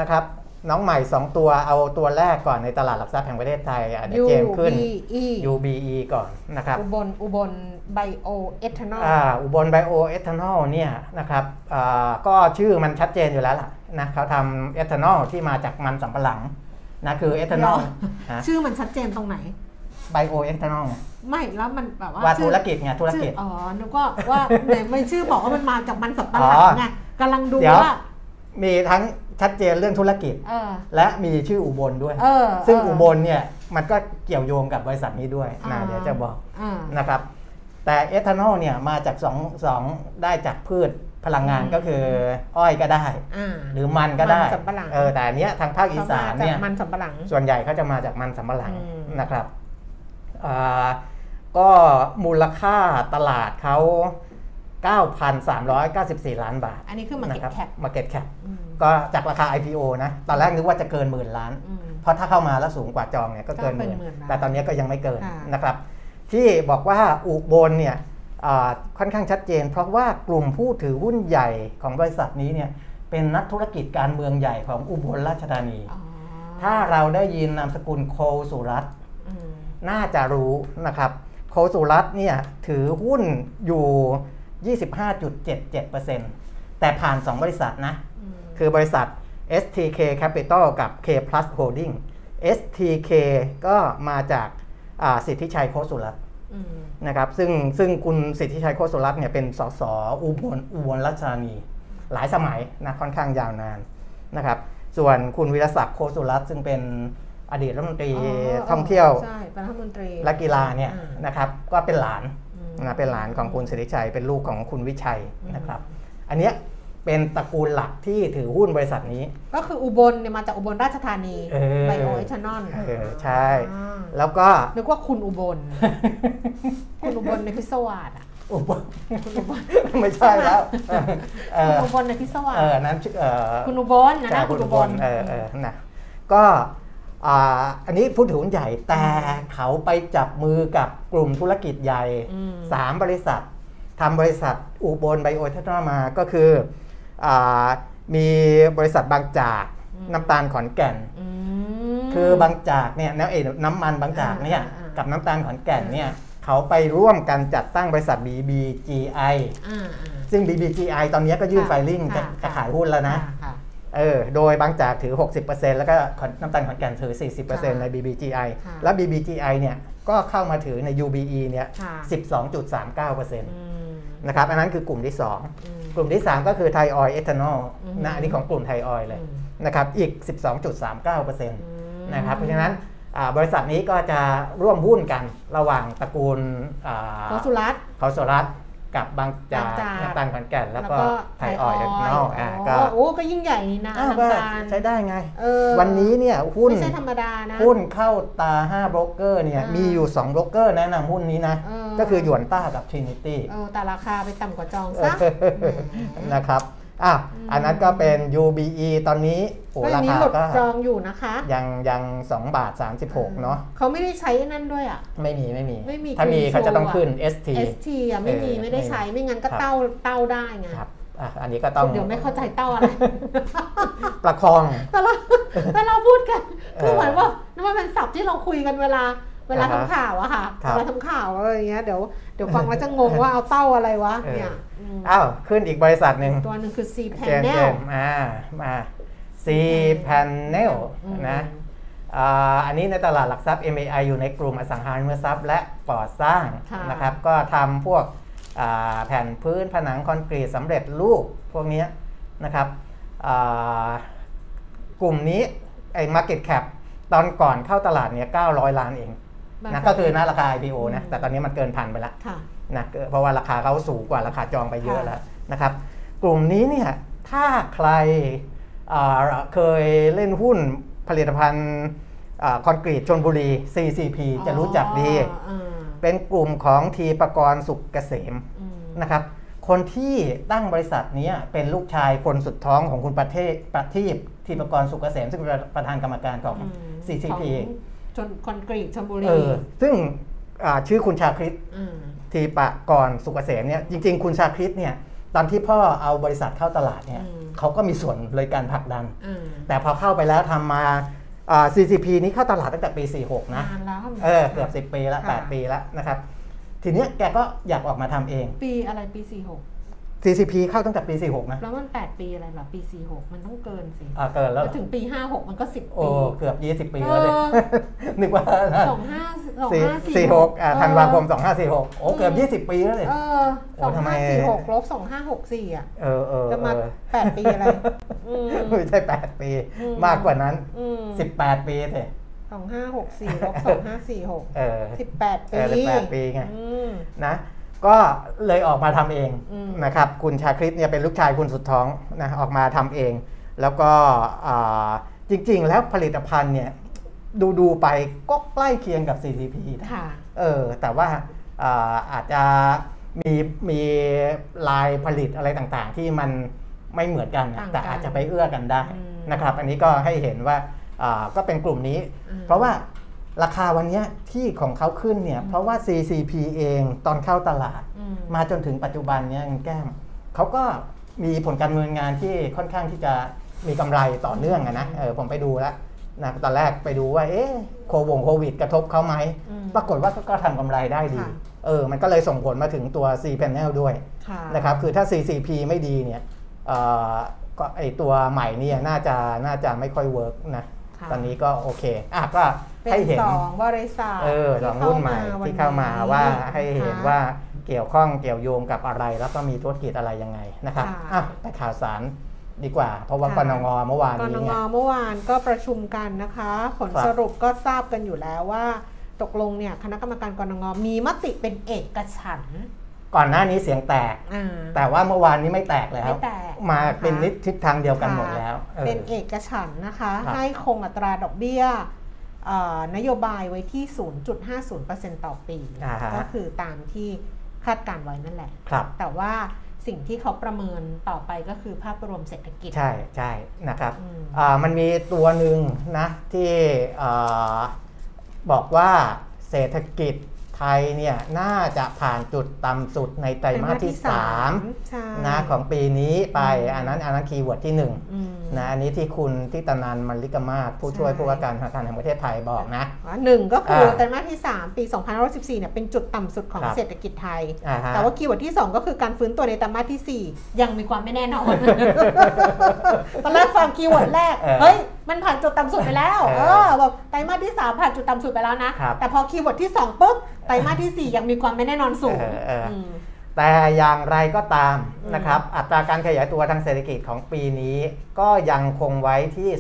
นะครับ น้องใหม่ 2 ตัวเอาตัวแรกก่อนในตลาดหลักทรัพย์แห่งประเทศไทยอะเดี๋ยวเจมส์ขึ้น UBE UBE ก่อนนะครับอุบลอุบลไบโอเอทานอลอ่าอุบลไบโอเอทานอลเนี่ยนะครับอ่าก็ชื่อมันชัดเจนอยู่แล้วล่ะนะเขาทำเอทานอลที่มาจากมันสำปะหลังนะคือเอทานอลชื่อมันชัดเจนตรงไหนไบโอเอทานอลไม่แล้วมันแบบว่าว่าชื่ธุอรกิจไงธุรกิจชื่ออ๋อนึกว่าว่าไหนไม่ชื่อบอกว่ามันมาจากมันสับปะหลังอ๋อไงกำลังดูเดี๋ยวว่ามีทั้ง ชัดเจนเรื่องธุรกิจเออและมีชื่ออุบลด้วยเออซึ่งเอุบลเนี่ยมันก็เกี่ยวโยงกับบริษัทนี้ด้วยนะอ่าเดี๋ยวจะบอกอ่านะครับ แต่เอทานอลเนี่ยมาจากสองสองได้จากพืชพลังงานอืมก็คืออ้อยก็ได้อ่าหรือมันก็ได้มันสำปะหลังเออแต่อันเนี้ยทางภาคอีสานเนี่ยขมจกมันสับปะหลังส่วนใหญ่เขาจะมาจากมันสำปะหลังอืมนะครับอ่าก็มูลค่าตลาดเขา 9,394 ล้านบาท อันนี้คือ Market นะครับ Cap Market Cap อืมก็จากราคา IPO นะ ตอนแรกนึกว่าจะเกินหมื่นล้านอืมเพราะถ้าเข้ามาแล้วสูงกว่าจองเนี่ยก็เกินหก็มื่เป็นนหมื่นล้านแต่ตอนนี้ก็ยังไม่เกินค่ะนะครับ ที่บอกว่าอุบลเนี่ยอ่าค่อนข้างชัดเจน เพราะว่ากลุ่มผู้ถือหุ้นใหญ่ของบริษัทนี้เนี่ยเป็นนักธุรกิจการเมืองใหญ่ของอุบลราชธานีอ๋อถ้าเราได้ยินนามสกุลโคสุรัตน์อืมน่าจะรู้นะครับ โคสุรัตน์เนี่ยถือหุ้นอยู่ 25.77%แต่ผ่าน 2 บริษัทนะอืมคือบริษัท STK Capital กับ K Plus Holding STK ก็มาจากอ่าสิทธิชัยโคสุรัตน์อืมนะครับซึ่งซึ่งคุณสิทธิชัยโคสุรัตน์เนี่ยเป็นสสอุบลอุบลราชธานี หลายสมัยนะค่อนข้างยาวนานนะครับส่วนคุณวิรศักดิ์โคสุรัตน์ซึ่งเป็นอดีตรัฐมนตรีท่องเที่ยวใช่เป็นรัฐมนตรีและกีฬาเนี่ยอ่านะครับก็เป็นหลานอืม นะเป็นหลานของคุณสิทธิชัย เป็นลูกของคุณวิชัยอืมนะครับ อันเนี้ยเป็นตระกูลหลักที่ถือหุ้นบริษัทนี้ ก็คืออุบลเนี่ยมาจากอุบลราชธานีเออ ไบโอเอทานอลเออใช่ แล้วก็นึกว่าคุณอุบล คุณอุบลในพิศวาสอะอุปคุณอุบลไม่ใช่แล้วเอคุณออุบลในพิศวาสเออนั้นชื่อเออ คุณอุบลนะใช่นะคุคุณณอุอุบบลลเออเออนะก็ อ่าอันนี้ผู้ถือหุ้นใหญ่แต่เขาไปจับมือกับกลุ่มธุรกิจใหญ่อืมสามบริษัททำบริษัทอุบลไบโอเทคโนโลยีมาก็คืออามีบริษัทบางจากน้ำตาลขอนแก่นอืมคือบางจากเนี่ยน้ำเอยน้ำมันบางจากเนี่ยอ่าอ่ากับน้ำตาลขอนแก่นเนี่ยเขาไปร่วมกันจัดตั้งบริษัท BBGI อ่าอ่าซึ่ง BBGI ตอนนี้ก็ยื่นค่ะไฟลิ่งจะค่ะจะขายหุ้นแล้วนะค่ค่ะ เออโดยบางจากถือ 60%แล้วก็น้ำตาลขอนแก่นถือ 40%ใน BBGI ค่ะแล้ว BBGI เนี่ยก็เข้ามาถือใน UBE เนี่ยค่ะ12.39%อืมนะครับอันนั้นคือกลุ่มที่อืม2กลุ่มที่ 3 ก็คือไทยออยเอทานอลอืมนะอันนี้ของกลุ่มไทยออยเลยอืมนะครับอีก 12.39%นะครับเพราะฉะนั้นอ่าบริษัทนี้ก็จะร่วมหุ้นกันระหว่างตระกูลอ่าโกสุรัตน์เขาสรัตน์ กับบางจากบางจากน้ำตาลขอนแก่นแล้วก็ไทยออยเอทานอลอ่าอ๋ก็อโอ้ก็ยิ่งใหญ่นี่นะอ้าวทางก็การใช้ได้ไงเออวันนี้เนี่ยหุ้นไม่ใช่ธรรมดานะหุ้นเข้าตา5โบรกเกอร์เนี่ยอ่ามีมีอยู่2โบรกเกอร์แนะนำหุ้นนี้นะเออก็คือหยวนต้ากับ Trinity เออแต่ราคาไปต่ำกว่าจองซะนะครับ อะอันนั้นก็เป็น UBE ตอนนี้โอ้ก็อัรานนี้คาหลุดก็จองอยู่นะคะ ยังยัง2บาท 36 เนาะเขาไม่ได้ใช้นั่นด้วยอะ ไม่มีไม่มีไม่มีถ้ามี Green เขาจะต้อง Show ขึ้น ST ST อะไม่มีเออไม่ได้ใช้ไม่งั้นก็ครับเต้าเต้าได้ไงครับอะอันนี้ก็ต้องเดี๋ยวไม่เข้าใจเต้าอะไรประคองแต่เราแต่เราพูดกันเออคือเหมือนว่านั่นมันเป็นศัพท์ที่เราคุยกันเวลา เวลาอ่าฮะทำข่าวอะค่ะครับเวลาทำข่าวอะไรอย่างเงี้ยเดี๋ยวเดี๋ยวฟังแล้วจะงงว่าเอาเต้าอะไรวะเออเนี่ยมอ้าวขึ้นอีกบริษัทหนึ่งตัวหนึ่งคือ C เจมเจ panel มอ่ามา C panel อืมนะอ่าอันนี้ในตลาดหลักทรัพย์ MAI อยู่ในกลุ่มอสังหาริมทรัพย์และก่อสร้างค่ะนะครับ ก็ทำพวกอ่าแผ่นพื้นผนังคอนกรีตสำเร็จรูปพวกเนี้ยนะครับอ่ากลุ่มนี้ไอ้ Market Cap ตอนก่อนเข้าตลาดเนี่ย900 ล้านเอง นะก็คือหน้าราคา IPO นะแต่ตอนนี้มันเกินพันไปแล้วค่ะนะเกิดเพราะว่าราคาเขาสูงกว่าราคาจองไปเยอะค่ะแล้วนะครับ กลุ่มนี้เนี่ยถ้าใครอ่าเคยเล่นหุ้นผลิตภัณฑ์อ่าคอนกรีตชนบุรี CCP จะรู้จักดีอ๋ออ่าเป็นกลุ่มของทีประกรณ์สุขเกษมอืมนะครับ คนที่ตั้งบริษัทเนี้ยเป็นลูกชายคนสุดท้องของคุณประเทศประทีปทีประกรณ์สุขเกษม ซึ่งเป็นประธานกรรมการของอืม CCP ของ ชนคอนกรีตชลบุรีเออซึ่งอ่าชื่อคุณชาคริตมทีปะกรสุกเกษมเนี่ยจริง ๆ คุณชาคริตเนี่ยตอนที่พ่อเอาบริษัทเข้าตลาดเนี่ยอืมเขาก็มีส่วนเลยการผลักดันอ่าแต่พอเข้าไปแล้วทำมาอ่า CCP นี้เข้าตลาดตั้งแต่ปี 46 นะนานแล้วเออเกือบ 10 ปีแล้วค่ะ8 ปีแล้วนะครับ ทีเนี้ยแกก็อยากออกมาทำเอง ปีอะไรปี 46 CCP เข้าตั้งแต่ปี 46 นะ แล้วมัน 8 ปีอะไรเหรอปี 46 มันต้องเกินสิอ่าเกินแล้วเหรแล้วอถึงปี 56 มันก็ 10โอ้ปีเกือบ 20 ปีแล้วเลยเออนึกว่าสองห้าสองสี่ห้าสี่หกอ่าธันวาคม 2546 โอ้เกือบ 20 ปีแล้วเลยเออโอ้สองทำไมห้าสี่หกลบสองห้าหกสี่อะ เออเออจะมาเออแปดปีอะไรอืมไม่ใช่ 8 ปีอืมมากกว่านั้นอืม18 ปีเถอะสองห้าหกสี่ลบสองห้าสี่หกเออสิบแปดเอปีอ18ปีไงอืมนะ ก็เลยออกมาทำเองอืมนะครับคุณชาคริตเนี่ยเป็นลูกชายคุณสุดท้องนะออกมาทำเอง แล้วก็อ่าจริงๆ แล้วผลิตภัณฑ์เนี่ยดูดูๆไปก็ใกล้เคียงกับ CCP นะค่ะเออแต่ว่าอ่าอาจจะมีมีลายผลิตอะไรต่างๆ ที่มันไม่เหมือนกันนะต่างกันแต่อาจจะไปเอื้อกันได้อืมนะครับ อันนี้ก็ให้เห็นว่าอ่าก็เป็นกลุ่มนี้อืมเพราะว่า ราคาวันเนี้ยที่ของเขาขึ้นเนี่ยเพราะว่า CCP เองตอนเข้าตลาดอืมมาจนถึงปัจจุบันเนี้ยคุณแก้มเขาก็มีผลการดำเนินงานที่ค่อนข้างที่จะมีกำไรต่อเนื่องอะนะเออผมไปดูแล้วนะตอนแรกไปดูว่าเอ๊ะโควงโควิดกระทบเขาไหมอืมปรากฏว่าก็ก็ทำกำไรได้ดีค่ะเออ มันก็เลยส่งผลมาถึงตัว C panel ด้วยค่ะนะครับ คือถ้า CCP ไม่ดีเนี่ยเอ่อก็ไอตัวใหม่เนี่ยน่าจะน่าจะไม่ค่อยเวิร์กนะค่ะ ตอนนี้ก็โอเคอะก็เป็นให้เห็นสองบริษัทเออสองรุ่นใหม่ที่เข้ามาว่าให้เห็นว่าเกี่ยวข้องเกี่ยวโยงกับอะไร แล้วก็มีธุรกิจอะไรยังไงนะครับค่ะอะไปข่าวสารดีกว่า เพราะว่าค่ะปนงเมื่อวานกนนี้งไงเมื่อวานก็ประชุมกันนะคะ ผลครับสรุปก็ทราบกันอยู่แล้วว่า ตกลงเนี่ยคณะกรรมการกนงมีมติเป็นเอกฉันท์ ก่อนหน้านี้เสียงแตก อ่า แต่ว่าเมื่อวานนี้ไม่แตกแล้ว ไม่แตกมาเป็นนะคะนิทิศทางเดียวกันหมดแล้วออ เป็นเอกฉันท์นะคะ ครับ ให้คงอัตราดอกเบี้ยเอ่อนโยบายไว้ที่ 0.50%ต่อปี อ่าฮะ ก็คือตามที่คาดการณ์ไว้นั่นแหละ ครับ แต่ว่าสิ่งที่เขาประเมินต่อไปก็คือภาพรวมเศรษฐกิจใช่ใช่นะครับ อืม อ่ามันมีตัวหนึ่งนะที่อ่าบอกว่าเศรษฐกิจ ไทยเนี่ยน่าจะผ่านจุดต่ำสุดในไตรมาสที่ใช่3นะของปีนี้ไปอืมอันนั้นอันนั้น keyword ที่1อืมนะอันนี้ที่คุณทิตนันทิ์ มัลลิกะมาสผู้ช่วยใช่ผู้ว่าการธนาคารแห่งประเทศไทยบอกนะว่าหนึ่งก็คืออ่าไตรมาสที่ 3 ปี2564เนี่ยเป็นจุดต่ำสุดของครับเศรษฐกิจไทยอ่าฮะแต่ว่า keyword ที่ 2 ก็คือการฟื้นตัวในไตรมาสที่ 4 ยังมีความไม่แน่นอนตอนแรกฟัง keyword แรกเออเฮ้ย มันผ่านจุดต่ำสุดไปแล้วเอเอออแบบไตรมาสที่ 3 ผ่านจุดต่ำสุดไปแล้วนะครับแต่พอ keyword ที่ 2 ปุ๊บ ไตรมาสที่ 4 ยังมีความไม่แน่นอนสูงเออเอออืมแต่อย่างไรก็ตามอืมนะครับ อัตราการขยายตัวทางเศรษฐกิจของปีนี้ก็ยังคงไว้ที่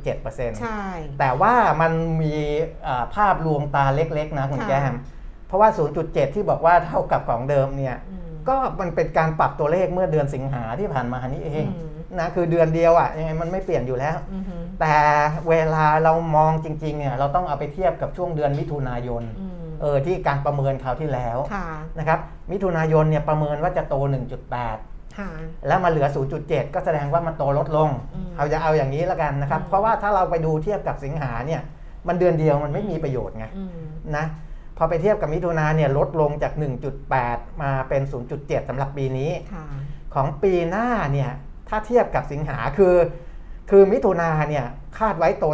0.7%ใช่แต่ว่ามันมีอ่าภาพลวงตาเล็กๆนะคุณค่ะแก้มเพราะว่า 0.7 ที่บอกว่าเท่ากับของเดิมเนี่ยอืมก็มันเป็นการปรับตัวเลขเมื่อเดือนสิงหาที่ผ่านมานี่เองอืม นะคือเดือนเดียวอะ่ะยังไงมันไม่เปลี่ยนอยู่แล้วอือหือแต่เวลาเรามองจริงๆเนี่ยเราต้องเอาไปเทียบกับช่วงเดือนมิถุนายนอืมเออที่การประเมินคราวที่แล้วค่ะนะครับมิถุนายนเนี่ยประเมินว่าจะโต 1.8ค่ะแล้วมาเหลือ 0.7 ก็แสดงว่ามันโตลดลงอืมเอาจะเอาอย่างนี้แล้วกันนะครับอืมเพราะว่าถ้าเราไปดูเทียบกับสิงหาเนี่ยมันเดือนเดียวมันไม่มีประโยชน์ไงอืมนะพอไปเทียบกับมิถุนาเนี่ยลดลงจาก 1.8 มาเป็น 0.7สำหรับปีนี้ค่ะของปีหน้าเนี่ย ถ้าเทียบกับสิงหาคือ คือมิถุนาเนี่ยคาดไว้โต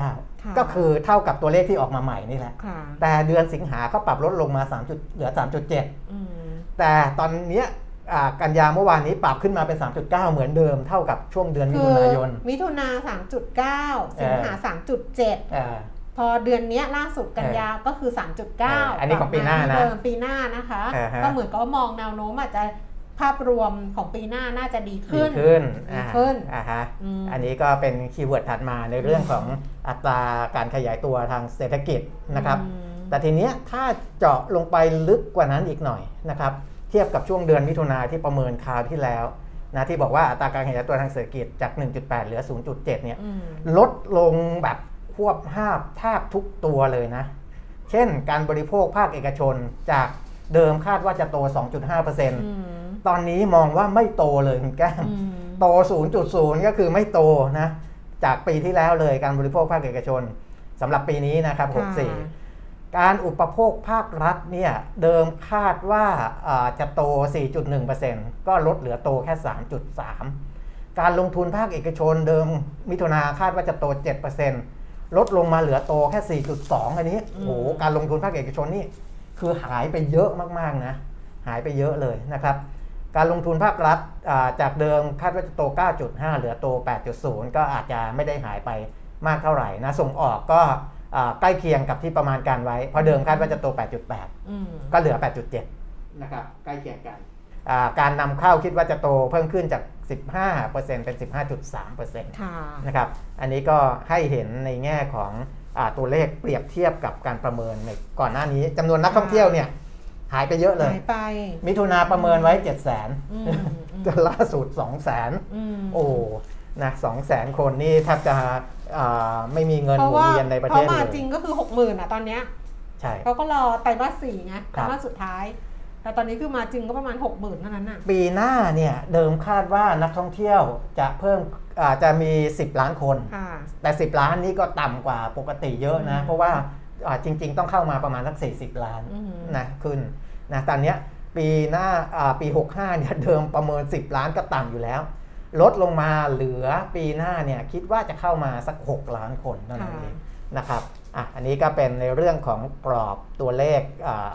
3.9 ก็คือเท่ากับตัวเลขที่ออกมาใหม่นี่แหละค่ะแต่เดือนสิงหาเขาปรับลดลงมา3จุดเหลือ 3.7อืมแต่ตอนเนี้ยอ่ากันยาเมื่อวานนี้ปรับขึ้นมาเป็น 3.9 เหมือนเดิม เท่ากับช่วงเดือนมิคืถุอนายน มิถุนาสามจุดเก้าสิงหาสามจุดเจ็ดอ่าพอเดือนเนี้ยล่าสุดกันยาก็คือ 3.9เอออันนี้ของปีหน้านะเดิมปีหน้านะคะอ่าฮะก็เหมือนกับว่ามองแนวโน้มอาจจะ ภาพรวมของปีหน้าน่าจะดีดีขึ้นขึ้นดีอ่าขึ้นอ่าฮะอืมอันนี้ก็เป็นคีย์เวิร์ดถัดมาในเรื่องของอัตราการขยายตัวทางเศรษฐกิจนะครับอืมแต่ทีเนี้ยถ้าเจาะลงไปลึกกว่านั้นอีกหน่อยนะครับเทียบกับช่วงเดือนมิถุนาที่ประเมินคราวที่แล้วนะที่บอกว่าอัตราการขยายตัวทางเศรษฐกิจจาก 1.8 เหลือ 0.7 เนี่ยอืมลดลงแบบควบห้าบแทบทุกตัวเลยนะ เช่นการบริโภคภาคเอกชนจากเดิมคาดว่าจะโต 2.5%อืม ตอนนี้มองว่าไม่โตเลยคุณแก้มอืมโต 0.0 ก็คือไม่โตนะจากปีที่แล้วเลยการบริโภคภาคเอกชนสำหรับปีนี้นะครับค่ะ64 การอุปโภคภาครัฐเนี่ยเดิมคาดว่าอ่าจะโต 4.1%ก็ลดเหลือโตแค่ 3.3 การลงทุนภาคเอกชนเดิมมิถุนาคาดว่าจะโต 7%ลดลงมาเหลือโตแค่ 4.2 อันนี้โอ้โหการลงทุนภาคเอกชนนี่คือหายไปเยอะมากๆนะ หายไปเยอะเลยนะครับ การลงทุนภาครัฐอ่าจากเดิมคาดว่าจะโต 9.5 เหลือโต 8.0 ก็อาจจะไม่ได้หายไปมากเท่าไหร่นะ ส่งออกก็อ่าใกล้เคียงกับที่ประมาณการไว้ เพราะเดิมคาดว่าจะโต 8.8อืมก็เหลือ 8.7 นะครับ ใกล้เคียงกันอ่าการนำเข้าคิดว่าจะโตเพิ่มขึ้นจาก 15%เป็น 15.3%ค่ะนะครับ อันนี้ก็ให้เห็นในแง่ของอาตัวเลขเปรียบเทียบกับการประเมินในก่อนหน้านี้จำนวนนักท่องเที่ยวเนี่ย หายไปเยอะเลย หายไป มิถุนาประเมินไว้7 0 0 0 0อืม0อืมจนล่าสุด2 0 0 0 0 0อืมโอ้นะ2 0 0 0 0 0คนนี่แทบจะอ่าไม่มีเงินเพหราะมุนว่าเวียนในประเพเทศราะมาเลยจริงก็คือหกหมื่นอะตอนเนี้ยใช่เขาก็รอไตรมาสสี่ไงไตครัรบมาสสุดท้าย แต่ตอนนี้คือมาจริงก็ประมาณหกหมื่นเท่านั้นน่ะปีหน้าเนี่ยเดิมคาดว่านักท่องเที่ยวจะเพิ่มอ่าจะมี 10 ล้านคนค่ะแต่ 10 ล้านนี้ก็ต่ำกว่าปกติเยอะนะอืมเพราะว่าอ่า จริง ๆ ต้องเข้ามาประมาณสัก40 ล้านอืมนะขึ้นนะตอนเนี้ยปีหน้าอ่าปี 65เนี่ยเดิมประเมิน 10 ล้านก็ต่ำอยู่แล้ว ลดลงมาเหลือปีหน้าเนี่ยคิดว่าจะเข้ามาสัก 6 ล้านคนเท่านั้นค่ะเองนะครับอะอันนี้ก็เป็นในเรื่องของกรอบตัวเลขอ่า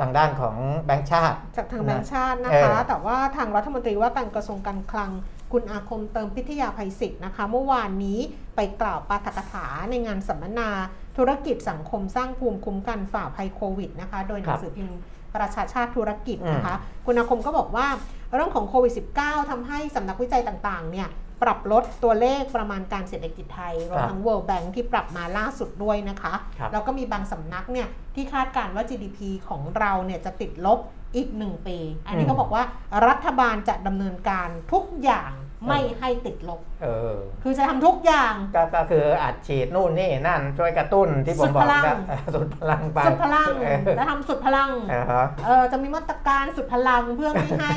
ทางด้านของแบงก์ชาติ จากทางแบงค์ชาตินะเอคะอแต่ว่าทางรัฐมนตรีว่าการกระทรวงการคลังคุณอาคมเติมพิทยาภัยศิษย์นะคะ เมื่อวานนี้ไปกล่าวปาฐกถาในงานสัมมนา ธุรกิจสังคมสร้างภูมิคุ้มกันฝ่าภัยโควิดนะคะโดยหนังสือพิมพ์ประชาชาติธุรกิจนะคะคุณอาคมก็บอกว่าเรื่องของโควิด -19 ทำให้สำนักวิจัยต่างๆเนี่ยปรับลดตัวเลขประมาณการเศรษฐกิจไทยรวมทั้ง World Bank ที่ปรับมาล่าสุดด้วยนะคะครับแล้วก็มีบางสำนักเนี่ยที่คาดการณ์ว่า GDP ของเราเนี่ยจะติดลบอีกหนึ่งปี อันนี้อืมเขาบอกว่ารัฐบาลจะดำเนินการทุกอย่าง ไม่ให้ติดลบ เออ คือจะทำทุกอย่าง ก็ก็คืออัดฉีดนู่นนี่นั่นช่วยกระตุ้นที่ผมบอกสุดพลังนะเออสุดพลังไปสุดพลังเออและทำสุดพลังเออฮะเออจะมีมาตรการสุดพลังเพื่อไม่ให้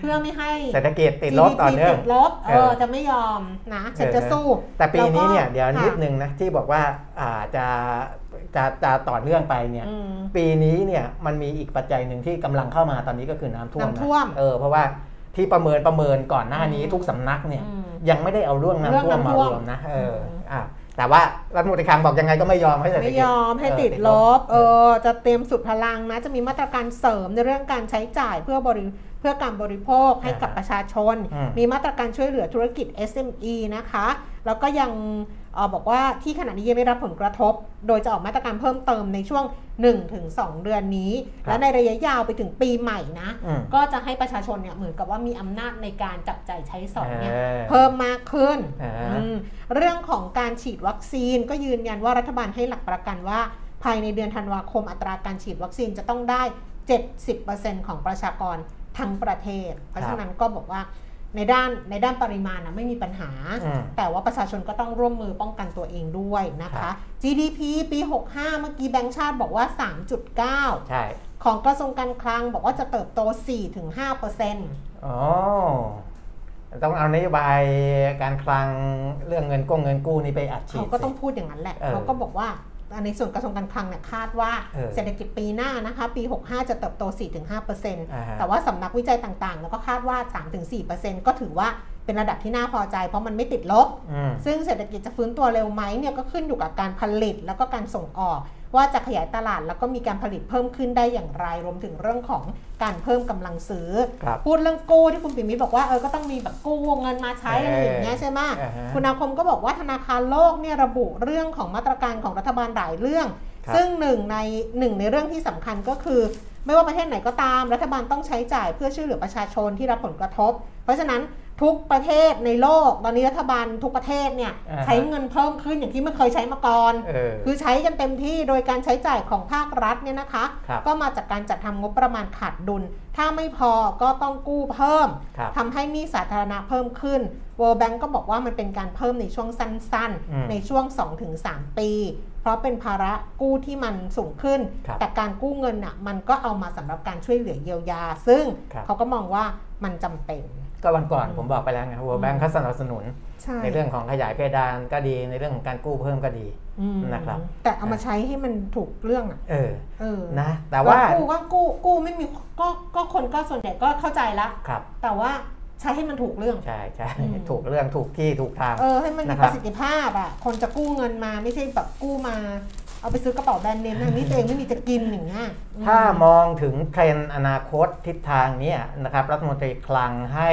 เพื่อไม่ให้เศรษฐกิจติดลบต่อเนื่อง GDP ติดลบเอเอออจะไม่ยอมนะฉันจะสู้ แต่ปีนี้เนี่ยเดี๋ยวค่ะนิดนึงนะที่บอกว่าอ่าจะจะจะต่อเนื่องไปเนี่ยอืมปีนี้เนี่ยมันมีอีกปัจจัยหนึ่งที่กำลังเข้ามาตอนนี้ก็คือน้ำท่วมน้ำท่วมนะเออเพราะว่า ที่ประเมินประเมินก่อนหน้านี้อืมทุกสำนักเนี่ยอืมยังไม่ได้เอาเรื่องน้ำท่วมเรื่องมาน้ำท่วมรวมนะเอออมอะแต่ว่ารัฐมนตรีคลังบอกยังไงก็ไม่ยอมให้เศรษฐไม่กิจยอมให้เออติดลบเออจะเตรียมสุดพลังนะ จะมีมาตรการเสริมในเรื่องการใช้จ่ายเพื่อบริเพื่อการบริโภคให้กับประชาชนอืมมีมาตรการช่วยเหลือธุรกิจ SME นะคะ แล้วก็ยังเออบอกว่าที่ขณะนี้ยังไม่รับผลกระทบ โดยจะออกมาตรการเพิ่มเติมในช่วง 1-2 เดือนนี้ และในระยะยาวไปถึงปีใหม่นะอืมก็จะให้ประชาชนเนี่ยเหมือนกับว่ามีอำนาจในการจับจ่ายใช้สอยเนี่ยเออเพิ่มมากขึ้นอ่าอืมเรื่องของการฉีดวัคซีนก็ยืนยันว่ารัฐบาลให้หลักประกันว่า ภายในเดือนธันวาคมอัตราการฉีดวัคซีนจะต้องได้ 70%ของประชากรทั้งประเทศ เพราะฉะนั้นก็บอกว่า ในด้านในด้านปริมาณนะไม่มีปัญหาอืมแต่ว่าประชาชนก็ต้องร่วมมือป้องกันตัวเองด้วยนะครัคะบ GDP ปี 65 เมื่อกี้แบงก์ชาติบอกว่า 3.9 ใช่ ของกระทรวงการคลังบอกว่าจะเติบโต 4-5%อ๋อ ต้องเอานโยบายการคลังเรื่องเงินก้งเงินกู้นี่ไปอัดฉีดเขาก็ต้องสิพูดอย่างนั้นแหละเออเขาก็บอกว่า ในส่วนกระทรวงการคลังเนี่ยคาดว่าเออเศรษฐกิจปีหน้านะคะปี 65 จะเติบโต 4-5%อ่าฮะแต่ว่าสำนักวิจัยต่างๆ แล้วก็คาดว่า 3-4%ก็ถือว่า เป็นระดับที่น่าพอใจ เพราะมันไม่ติดลบอืมซึ่งเศรษฐกิจจะฟื้นตัวเร็วไหมเนี่ยก็ขึ้นอยู่กับการผลิตแล้วก็การส่งออก ว่าจะขยายตลาดแล้วก็มีการผลิตเพิ่มขึ้นได้อย่างไร รวมถึงเรื่องของการเพิ่มกำลังซื้อครับพูดเรื่องกู้ที่คุณปิ่มมิตรบอกว่าเออก็ต้องมีแบบกู้เงินมาใช้อะไรอย่างเงี้ยใช่ไหมอ่าฮะคุณอาคมก็บอกว่าธนาคารโลกเนี่ยระบุเรื่องของมาตรการของรัฐบาลหลายเรื่องครับซึ่งหนึ่งในหนึ่งในเรื่องที่สำคัญก็คือไม่ว่าประเทศไหนก็ตาม รัฐบาลต้องใช้จ่ายเพื่อช่วยเหลือประชาชนที่รับผลกระทบ เพราะฉะนั้น ทุกประเทศในโลก ตอนนี้รัฐบาลทุกประเทศเนี่ยอ่าฮะใช้เงินเพิ่มขึ้นอย่างที่ไม่เคยใช้มาก่อนเออคือใช้กันเต็มที่โดยการใช้จ่ายของภาครัฐเนี่ยนะคะครับก็มาจากการจัดทำงบประมาณขาดดุล ถ้าไม่พอก็ต้องกู้เพิ่มครับทำให้หนี้สาธารณะเพิ่มขึ้น World Bank ก็บอกว่ามันเป็นการเพิ่มในช่วงสั้นอืมๆในช่วง 2-3 ปี เพราะเป็นภาระกู้ที่มันสูงขึ้นครับแต่การกู้เงินน่ะมันก็เอามาสำหรับการช่วยเหลือเยียวยา ซึ่งครับเขาก็มองว่ามันจำเป็น ก็วันก่อนผมบอกไปแล้วไง World Bank เขาสนับสนุนใช่ในเรื่องของขยายเพดานก็ดีในเรื่องของการกู้เพิ่มก็ดีอืมนะครับ แต่เอามาใช้ให้มันถูกเรื่องอะเออเออนะแต่ว่ากู้ว่ากู้กู้ไม่มีก็ก็คนก็ส่วนใหญ่ก็เข้าใจละครับ แต่ว่าใช้ให้มันถูกเรื่อง ใช่ใช่อืมถูกเรื่องถูกที่ถูกทาง เออให้มันมีนะคปรับระสิทธิภาพอะคนจะกู้เงินมาไม่ใช่แบบกู้มา เอาไปซื้อกระเป๋าแบรนด์เนมทั้งนี้ตัวเองไม่มีจะกินอย่างเงี้ยอืมถ้ามองถึงเทรนด์อนาคตทิศทางเนี้นะครับรัฐมนตรีคลังให้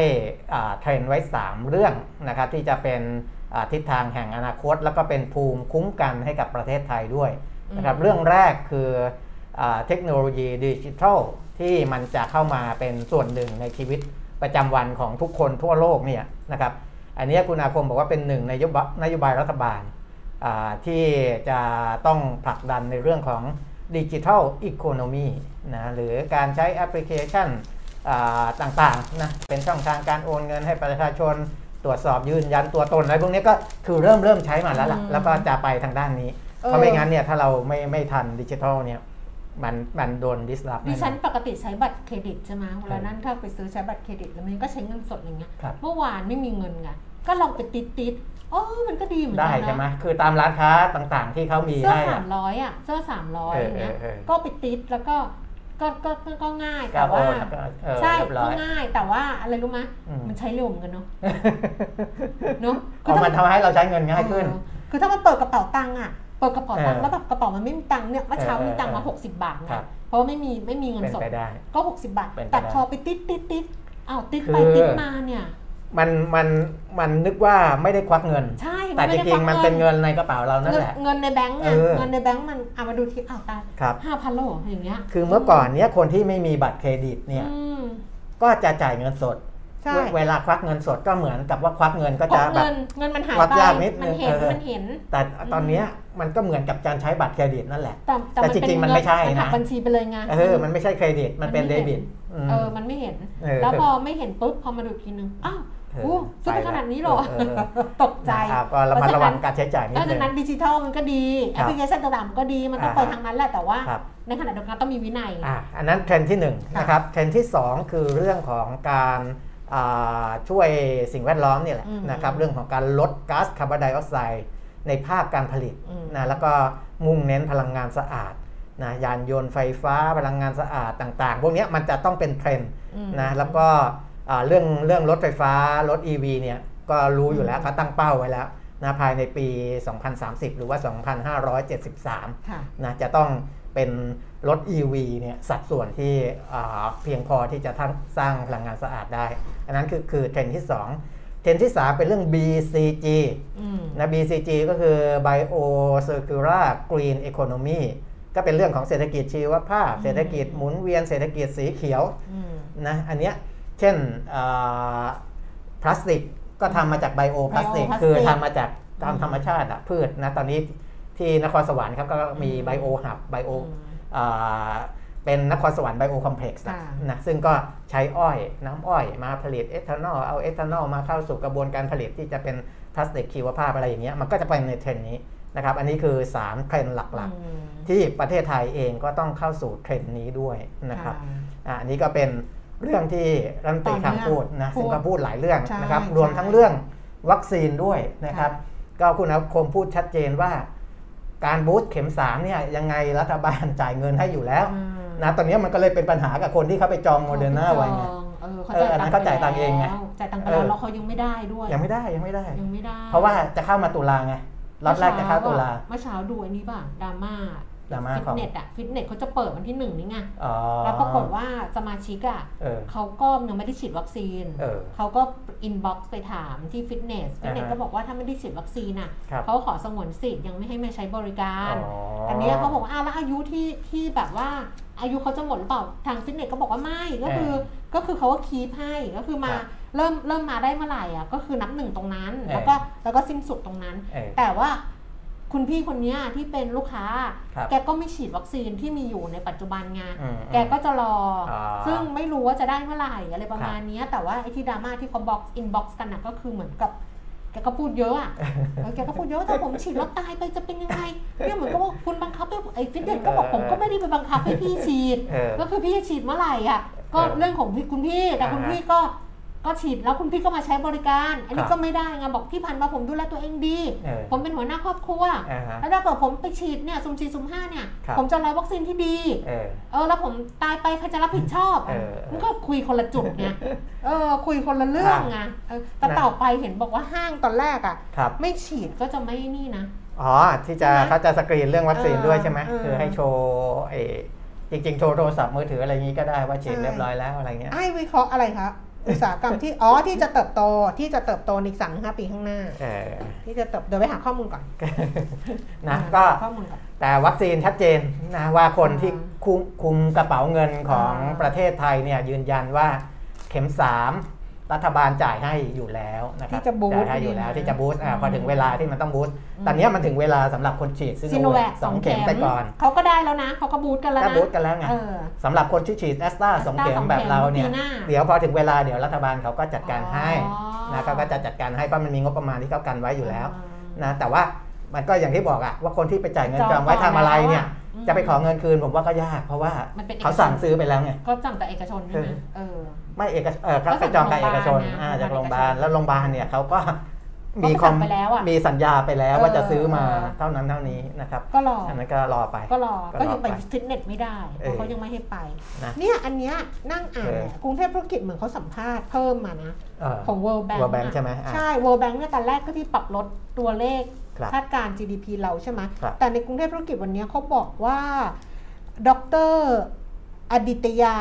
อ่าเทรนด์ไว้ 3 เรื่องนะครับที่จะเป็นอ่าทิศทางแห่งอนาคต แล้วก็เป็นภูมิคุ้มกันให้กับประเทศไทยด้วยนะครับอืมเรื่องแรกคืออาเทคโนโลยีดิจิทัลที่มันจะเข้ามาเป็นส่วนหนึ่งในชีวิตประจำวันของทุกคนทั่วโลกเนี่ยนะครับอันเนี้ยคุณอาคมบอกว่าเป็นหนึ่งในนโยบายนโยบายรัฐบาลอ่า ที่จะต้องผลักดันในเรื่องของดิจิทัลอีโคโนมีนะหรือการใช้แอปพลิเคชันอ่าต่างๆนะเป็นช่องทางการโอนเงินให้ประชาชนตรวจสอบยืนยันตัวตนอะไรพวกนี้ก็คือเริ่มเริ่มใช้มาแล้วล่ะอืมแล้วก็จะไปทางด้านนี้เออเพราะไม่งั้นเนี่ยถ้าเราไม่ไม่ทันดิจิทัลเนี่ยมันมันโดนดิสลอฟดิฉันปกติใช้บัตรเครดิตใช่ไหมเวลานั้นถ้าไปซื้อใช้บัตรเครดิตแล้วมันก็ใช้เงินสดอย่างเงี้ยครับเมื่อวานไม่มีเงินไงก็ลองไปติดติด ๆโอ้มันก็ดีเหมือนได้กันใช่ไหมนะคือตามร้านค้าต่างๆ ที่เขามีเสื้อให้สาอะมร้อยอะเสื้อสามร้อยเอออย่างเงี้ยเออเออก็ไปติดแล้วก็ก็ก็ก็ก็ง่ายก็แต่โอว่านแล้วก็เออใช่เรียบร้ก็อยง่ายแต่ว่าอะไรรู้ไหมอืมมันใช้เร็วเหมือนกันเนาะเนาะอ๋อมันทำให้เราใช้เงินง่ายขึ้นเออคือถ้ามันเปิดกระเป๋าตังค์อะเปิดกระเป๋าตังค์เออแล้วแบบกระเป๋ามันไม่มีตังค์เนี่ยเมื่อเช้าเออมีตังค์มาเออ60 บาทครันะบเพราะว่าไม่มีไม่มีเงินเป็นสดไปได้ก็ 60 บาทเป็นไปแต่ได้พอไปติดติดติดอ้าวติดคือไปติดมาเนี่ย มันมันมันนึกว่าไม่ได้ควักเงิน ใช่แต่จไได้ริงๆมันเป็นเงินในกระเป๋าเรานั่นเงินแหละ เงินในแบงก์ไงเออเงินในแบงก์มันเอามาดูทีอ้าวตายครับห้าพันโลอย่างเงี้ย คือเมื่อก่อนเนี้ยคนที่ไม่มีบัตรเครดิตเนี่ยอืมก็จะจ่ายเงินสดใช่เวเวลาควักเงินสดก็เหมือนกับว่าควักเงินก็เพราะจะแบบเงินเงินมันหายวัดไปยากนิดนึมันเห็นเออมันเห็น แต่ตอนเนี้ยมันก็เหมือนกับการใช้บัตรเครดิตนั่นแหละ แต่แต่จริงๆมันไม่ใช่มันหักนะบัญชีไปเลยไงเออมันไม่ใช่เครดิตมันเป็นเดบิตมันเดไม่เห็นเออมันไม่เห็นเออแล้วพอไม่เห็นปุ๊บพอมาดูอีกทีนึงอ้าวเออ โอ้ซื้อไปไปแล้วขนาดนี้เหรอเออเออตกใจนะครับก็ระมัดระวังการใช้จ่ายนิดนึงเพราะนึฉะงนั้นดิจิทัลมันก็ดีแอปพลิเคชันต่างๆมันก็ดีมันต้องอ่าไปทางนั้นแหละแต่ว่าครับในขณะเดียวกันต้องมีวินัยอะอันนั้นเทรนด์ที่1นงค่ะนะครับเทรนด์ที่ 2 คือเรื่องของการอ่าช่วยสิ่งแวดล้อมนี่แหละอืมนะครับเรื่องของการลดก๊าซคาร์บอนไดออกไซด์ในภาคการผลิตอืมนะแล้วก็มุ่งเน้นพลังงานสะอาดนะยานยนต์ไฟฟ้าพลังงานสะอาดต่าง ๆ พวกเนี้ยมันจะต้องเป็นเทรนด์อืมนะแล้วก็อ่า เรื่องเรื่องรถไฟฟ้ารถ EV เนี่ยก็รู้อยู่แล้วเขาตั้งเป้าไว้แล้วนะภายในปี 2030 หรือว่า 2573ค่ะนะจะต้องเป็นรถ EV เนี่ยสัดส่วนที่อ่าเพียงพอที่จะทั้งสร้างพลังงานสะอาดได้ อันนั้นคือคือเทรนด์ที่ 2 เทรนด์ที่ 3 เป็นเรื่อง BCG อืมนะ BCG ก็คือ Bio Circular Green Economy ก็เป็นเรื่องของเศรษฐกิจชีวภาพอืมเศรษฐกิจหมุนเวียนเศรษฐกิจสีเขียวอืมนะอันเนี้ย เช่นอ่าพลาสติกก็ทำมาจากไบโอพลาสติก Bioplastic คือทำมาจากตามอืมธรรมชาติอะพืชนะตอนนี้ที่นครสวรรค์ครับก็มีอืม bio hub bio อืมอ่าเป็นนครสวรรค์ Biocomplex ค่ะนะซึ่งก็ใช้อ้อยน้ำอ้อยมาผลิตเอทานอลเอาเอทานอลมาเข้าสู่กระบวนการผลิตที่จะเป็นพลาสติกชีวภาพอะไรอย่างเงี้ยมันก็จะเป็นในเทรนด์นี้นะครับ อันนี้คือ 3 เทรนด์หลักอืมๆที่ประเทศไทยเองก็ต้องเข้าสู่เทรนด์นี้ด้วยนะครับค่ะอะอันนี้ก็เป็น เรื่องที่รัฐมนตรีคลังพูดนะพูดซึ่งก็พูดหลายเรื่องใช่นะครับใช่รวมทั้งเรื่องวัคซีนด้วยนะครับค่ะก็คุณอาคมพูดชัดเจนว่า การ boost เข็ม3เนี่ยยังไงรัฐบาลจ่ายเงินให้อยู่แล้วอืมนะตอนนี้มันก็เลยเป็นปัญหากับคนที่เขาไปจองโมเดอร์นาไว้ไงเออเขาเอออันนั้นเขาจ่ายตังค์เองไงจ่ายตังค์ไปแล้วเออแล้วเขายังไม่ได้ด้วย ยังไม่ได้ยังไม่ได้ยังไม่ได้ เพราะว่าจะเข้ามาตุลาไงล็อตแรกจะเข้าตุลาเมื่อเช้าดูอันนี้ป่ะดราม่า ดราม่าของฟิตเนสอะฟิตเนสเขาจะเปิดวันที่หนึ่งนี่ไงอ๋อแล้วปรากฏว่าสมาชิกอะเออเขาก็ยังไม่ได้ฉีดวัคซีนเออเขาก็inbox ไปถามที่ฟิตเนสฟิตเนสอ่าฮะก็บอกว่าถ้าไม่ได้ฉีดวัคซีนอะครับเขาขอสงวนสิทธิ์ยังไม่ให้มาใช้บริการอ๋ออันเนี้ยเขาบอกว่าอ้าวแล้วอายุที่ที่แบบว่าอายุเขาจะหมดหรือเปล่าทางฟิตเนสก็บอกว่าไม่ก็คือก็คือเขาก็ keep ให้ก็คือมาครับเริ่มเริ่มมาได้เมื่อไหร่อะก็คือนับหนึ่งตรงนั้นเออแล้วก็แล้วก็สิ้นสุดตรงนั้นเออแต่ว่า คุณพี่คนเนี้ยที่เป็นลูกค้าครับแกก็ไม่ฉีดวัคซีนที่มีอยู่ในปัจจุบันไงอืมแกก็จะรอออ่าซึ่งไม่รู้ว่าจะได้เมื่อไหร่อะไรประมาณเนี้ยแต่ว่าไอ้ที่ดราม่าที่เขาบอก inbox กันนะก็คือเหมือนกับแกก็พูดเยอะอะเออแกก็พูดเยอะถ้าผมฉีดแล้วตายไปจะเป็นยังไงเนี่ยเหมือนกับว่าคุณบังคับให้ไอ้ฟิตเนสก็บอกผมก็ไม่ได้ไปบังคับให้พี่ฉีดเออก็คือพี่จะฉีดเมื่อไหร่อะก็เออเรื่องของพี่คุณพี่แต่อ่าฮะคุณพี่ก็ ก็ฉีดแล้วคุณพี่ก็มาใช้บริการ อันนี้ครับก็ไม่ได้ไงบอกที่ผ่านมาผมดูแลตัวเองดีเออผมเป็นหัวหน้าครอบครัวอ่าฮะแล้วถ้าเกิดผมไปฉีดเนี่ยสุ่มสี่สุ่มห้าเนี่ยครับผมจะรอวัคซีนที่ดีเออเออแล้วผมตายไปใครจะรับผิดชอบเออมันก็คุยคนละจุดไง เออคุยคนละเรื่องไงเออแต่นะต่อไปเห็นบอกว่าห้างตอนแรกอะครับไม่ฉีดก็จะไม่นี่นะ อ๋อที่จะใช่ไหมเขาจะสกรีนเรื่องวัคซีนเออด้วยใช่ไหมเออคือให้โชว์ไอ้จริงๆโชว์โทรศัพท์มือถืออะไรอย่างนี้ก็ได้ว่าฉีดใช่เรียบร้อยแล้วอะไรเงี้ยให้วิเคราะห์อะไรคะ อุตสาหกรรมที่อ๋อที่จะเติบโตที่จะเติบโตในอีกสามห้าปีข้างหน้าเออที่จะเติบเดี๋ยวไปหาข้อมูลก่อนนะก็หาข้อมูลก่อนแต่วัคซีนชัดเจนนะว่าคนที่อ่าคุมคุมกระเป๋าเงินของอ่าประเทศไทยเนี่ยยืนยันว่าเข็ม3 รัฐบาลจ่ายให้อยู่แล้วนะครับที่จะ boost จ่ายให้อยู่แล้วดีนะที่จะ boost อ่าอืมพอถึงเวลาที่มันต้อง boost อืมตอนเนี้ยมันถึงเวลาสำหรับคนฉีดซิซีโนโนแวแวคคสองเข็มไปก่อนเขาก็ได้แล้วนะเขาก็ boost กันแล้วก็นะ boost กันแล้วไงเออสำหรับคนที่ฉีดแอสตราสองเข็มสองเข็มแบบเราเนี่ยปีหน้าเดี๋ยวพอถึงเวลาเดี๋ยวรัฐบาลเขาก็จัดการให้อ๋อนะเขาก็จะจัดการให้เพราะมันมีงบประมาณที่เขากันไว้อยู่แล้วอ่านะแต่ว่ามันก็อย่างที่บอกอะว่าคนที่ไปจ่ายเงินจองจองไว้ทำอะไรเนี่ยก่อนแล้วอะ จะไปขอเงินคืนผมว่าก็ยากเพราะว่ามันเป็นเอกชนเขาสั่งซื้อไปแล้วไงก็สั่งจากเอกชนใช่ไหมเออไม่เอกชเออครับก็สั่ไปงจองกับเอกชนโรงพยาบาลนะอ่าจากโรงพยาบาลเอกชนแล้วโรงพยาบาลเนี่ยเขาก็ก็มีไปคอสั่มงไปแล้วอะมีสัญญาไปแล้วว่าจะซื้อมาเออเท่านั้นเท่านี้นะครับ ก็รออันนั้นก็รอไป ก็รอ ก็ก็รอยังไปไปฟิตเนสไม่ได้ เพเอราะอเขายังไม่ให้ไปนะเนี่ยอันเนี้ยนั่งอ่านเออเนี่ยกรุงเทพธุรกิจเหมือนเขาสัมภาษณ์เพิ่มมานะเออของ World Bank World Bank อะใช่ไหมอะใช่ World Bank เนี่ยตอนแรกก็ที่ปรับลดตัวเลข ครับคาดการณ์ GDP เราใช่ไหมครับแต่ในกรุงเทพธุรกิจวันนี้เขาบอกว่าดร.อาดิตยา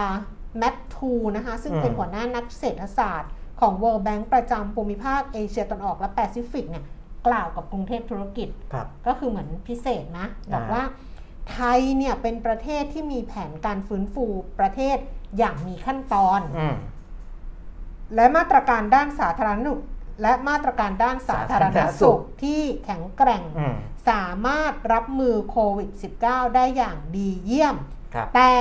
แมตทูนะคะ ซึ่งเป็นหัวหน้านักเศรษฐศาสตร์ของ World Bank ประจำภูมิภาคเอเชียตะวันออกและแปซิฟิกเนี่ยกล่าวกับกรุงเทพธุรกิจครับก็คือเหมือนพิเศษนะบอกอ่าว่าไทยเนี่ยเป็นประเทศที่มีแผนการฟื้นฟูประเทศอย่างมีขั้นตอนอืมและมาตรการด้านสาธารณสุข และมาตรการด้านสาธารณสาธารณสุสุขขที่แข็งแกร่งอืมสามารถรับมือโควิด -19 ได้อย่างดีเยี่ยมครับแต่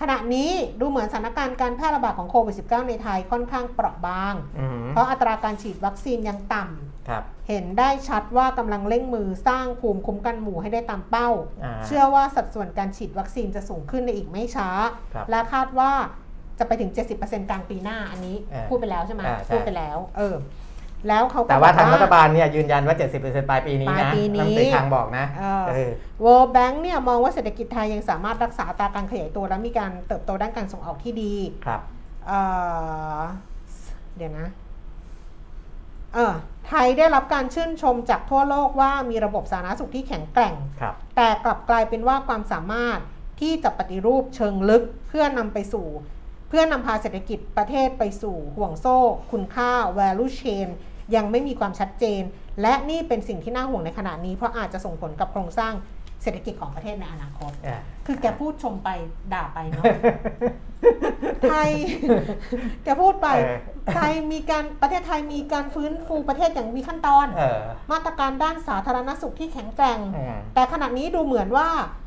ขณะนี้ดูเหมือนสถานการณ์การแพร่ระบาดของโควิด -19 ในไทยค่อนข้างเปราะบางอืมเพราะอัตราการฉีดวัคซีนยังต่ำครับเห็นได้ชัดว่ากำลังเร่งมือสร้างภูมิคุ้มกันหมู่ให้ได้ตามเป้าอ่าเชื่อว่าสัดส่วนการฉีดวัคซีนจะสูงขึ้นในอีกไม่ช้าครับและคาดว่าจะไปถึง 70%กลางปีหน้าอันนี้อ่าพูดไปแล้วใช่ไหมอ่าใช่พูดไปแล้ว เออ แล้วเขาก็แต่ว่าทางบอกรัฐบาลเนี่ยยืนยันว่า 70%ปลายปีนี้ปลายนะปีนี้รัฐมนตรีคลังบอกนะเออเออ World Bank เนี่ยมองว่าเศรษฐกิจไทยยังสามารถรักษาอัตราการขยายตัว และมีการเติบโตด้านการส่งออกที่ดีครับเอ่อเดี๋ยวนะเออไทยได้รับการชื่นชมจากทั่วโลกว่ามีระบบสาธารณสุขที่แข็งแกร่งครับแต่กลับกลายเป็นว่าความสามารถที่จะปฏิรูปเชิงลึกเพื่อนำไปสู่ เพื่อนำพาเศรษฐกิจประเทศไปสู่ห่วงโซ่ คุณค่า value chain ยังไม่มีความชัดเจน และนี่เป็นสิ่งที่น่าห่วงในขณะนี้ เพราะอาจจะส่งผลกับโครงสร้างเศรษฐกิจของประเทศในอนาคตอ่าคือแกพูดชมไปด่าไปเนาะ ไทย แกพูดไปเออไทยมีการประเทศไทยมีการฟื้นฟูประเทศอย่างมีขั้นตอนเออมาตรการด้านสาธารณสุขที่แข็งแกร่งอืมแต่ขณะนี้ดูเหมือนว่าเอ่อ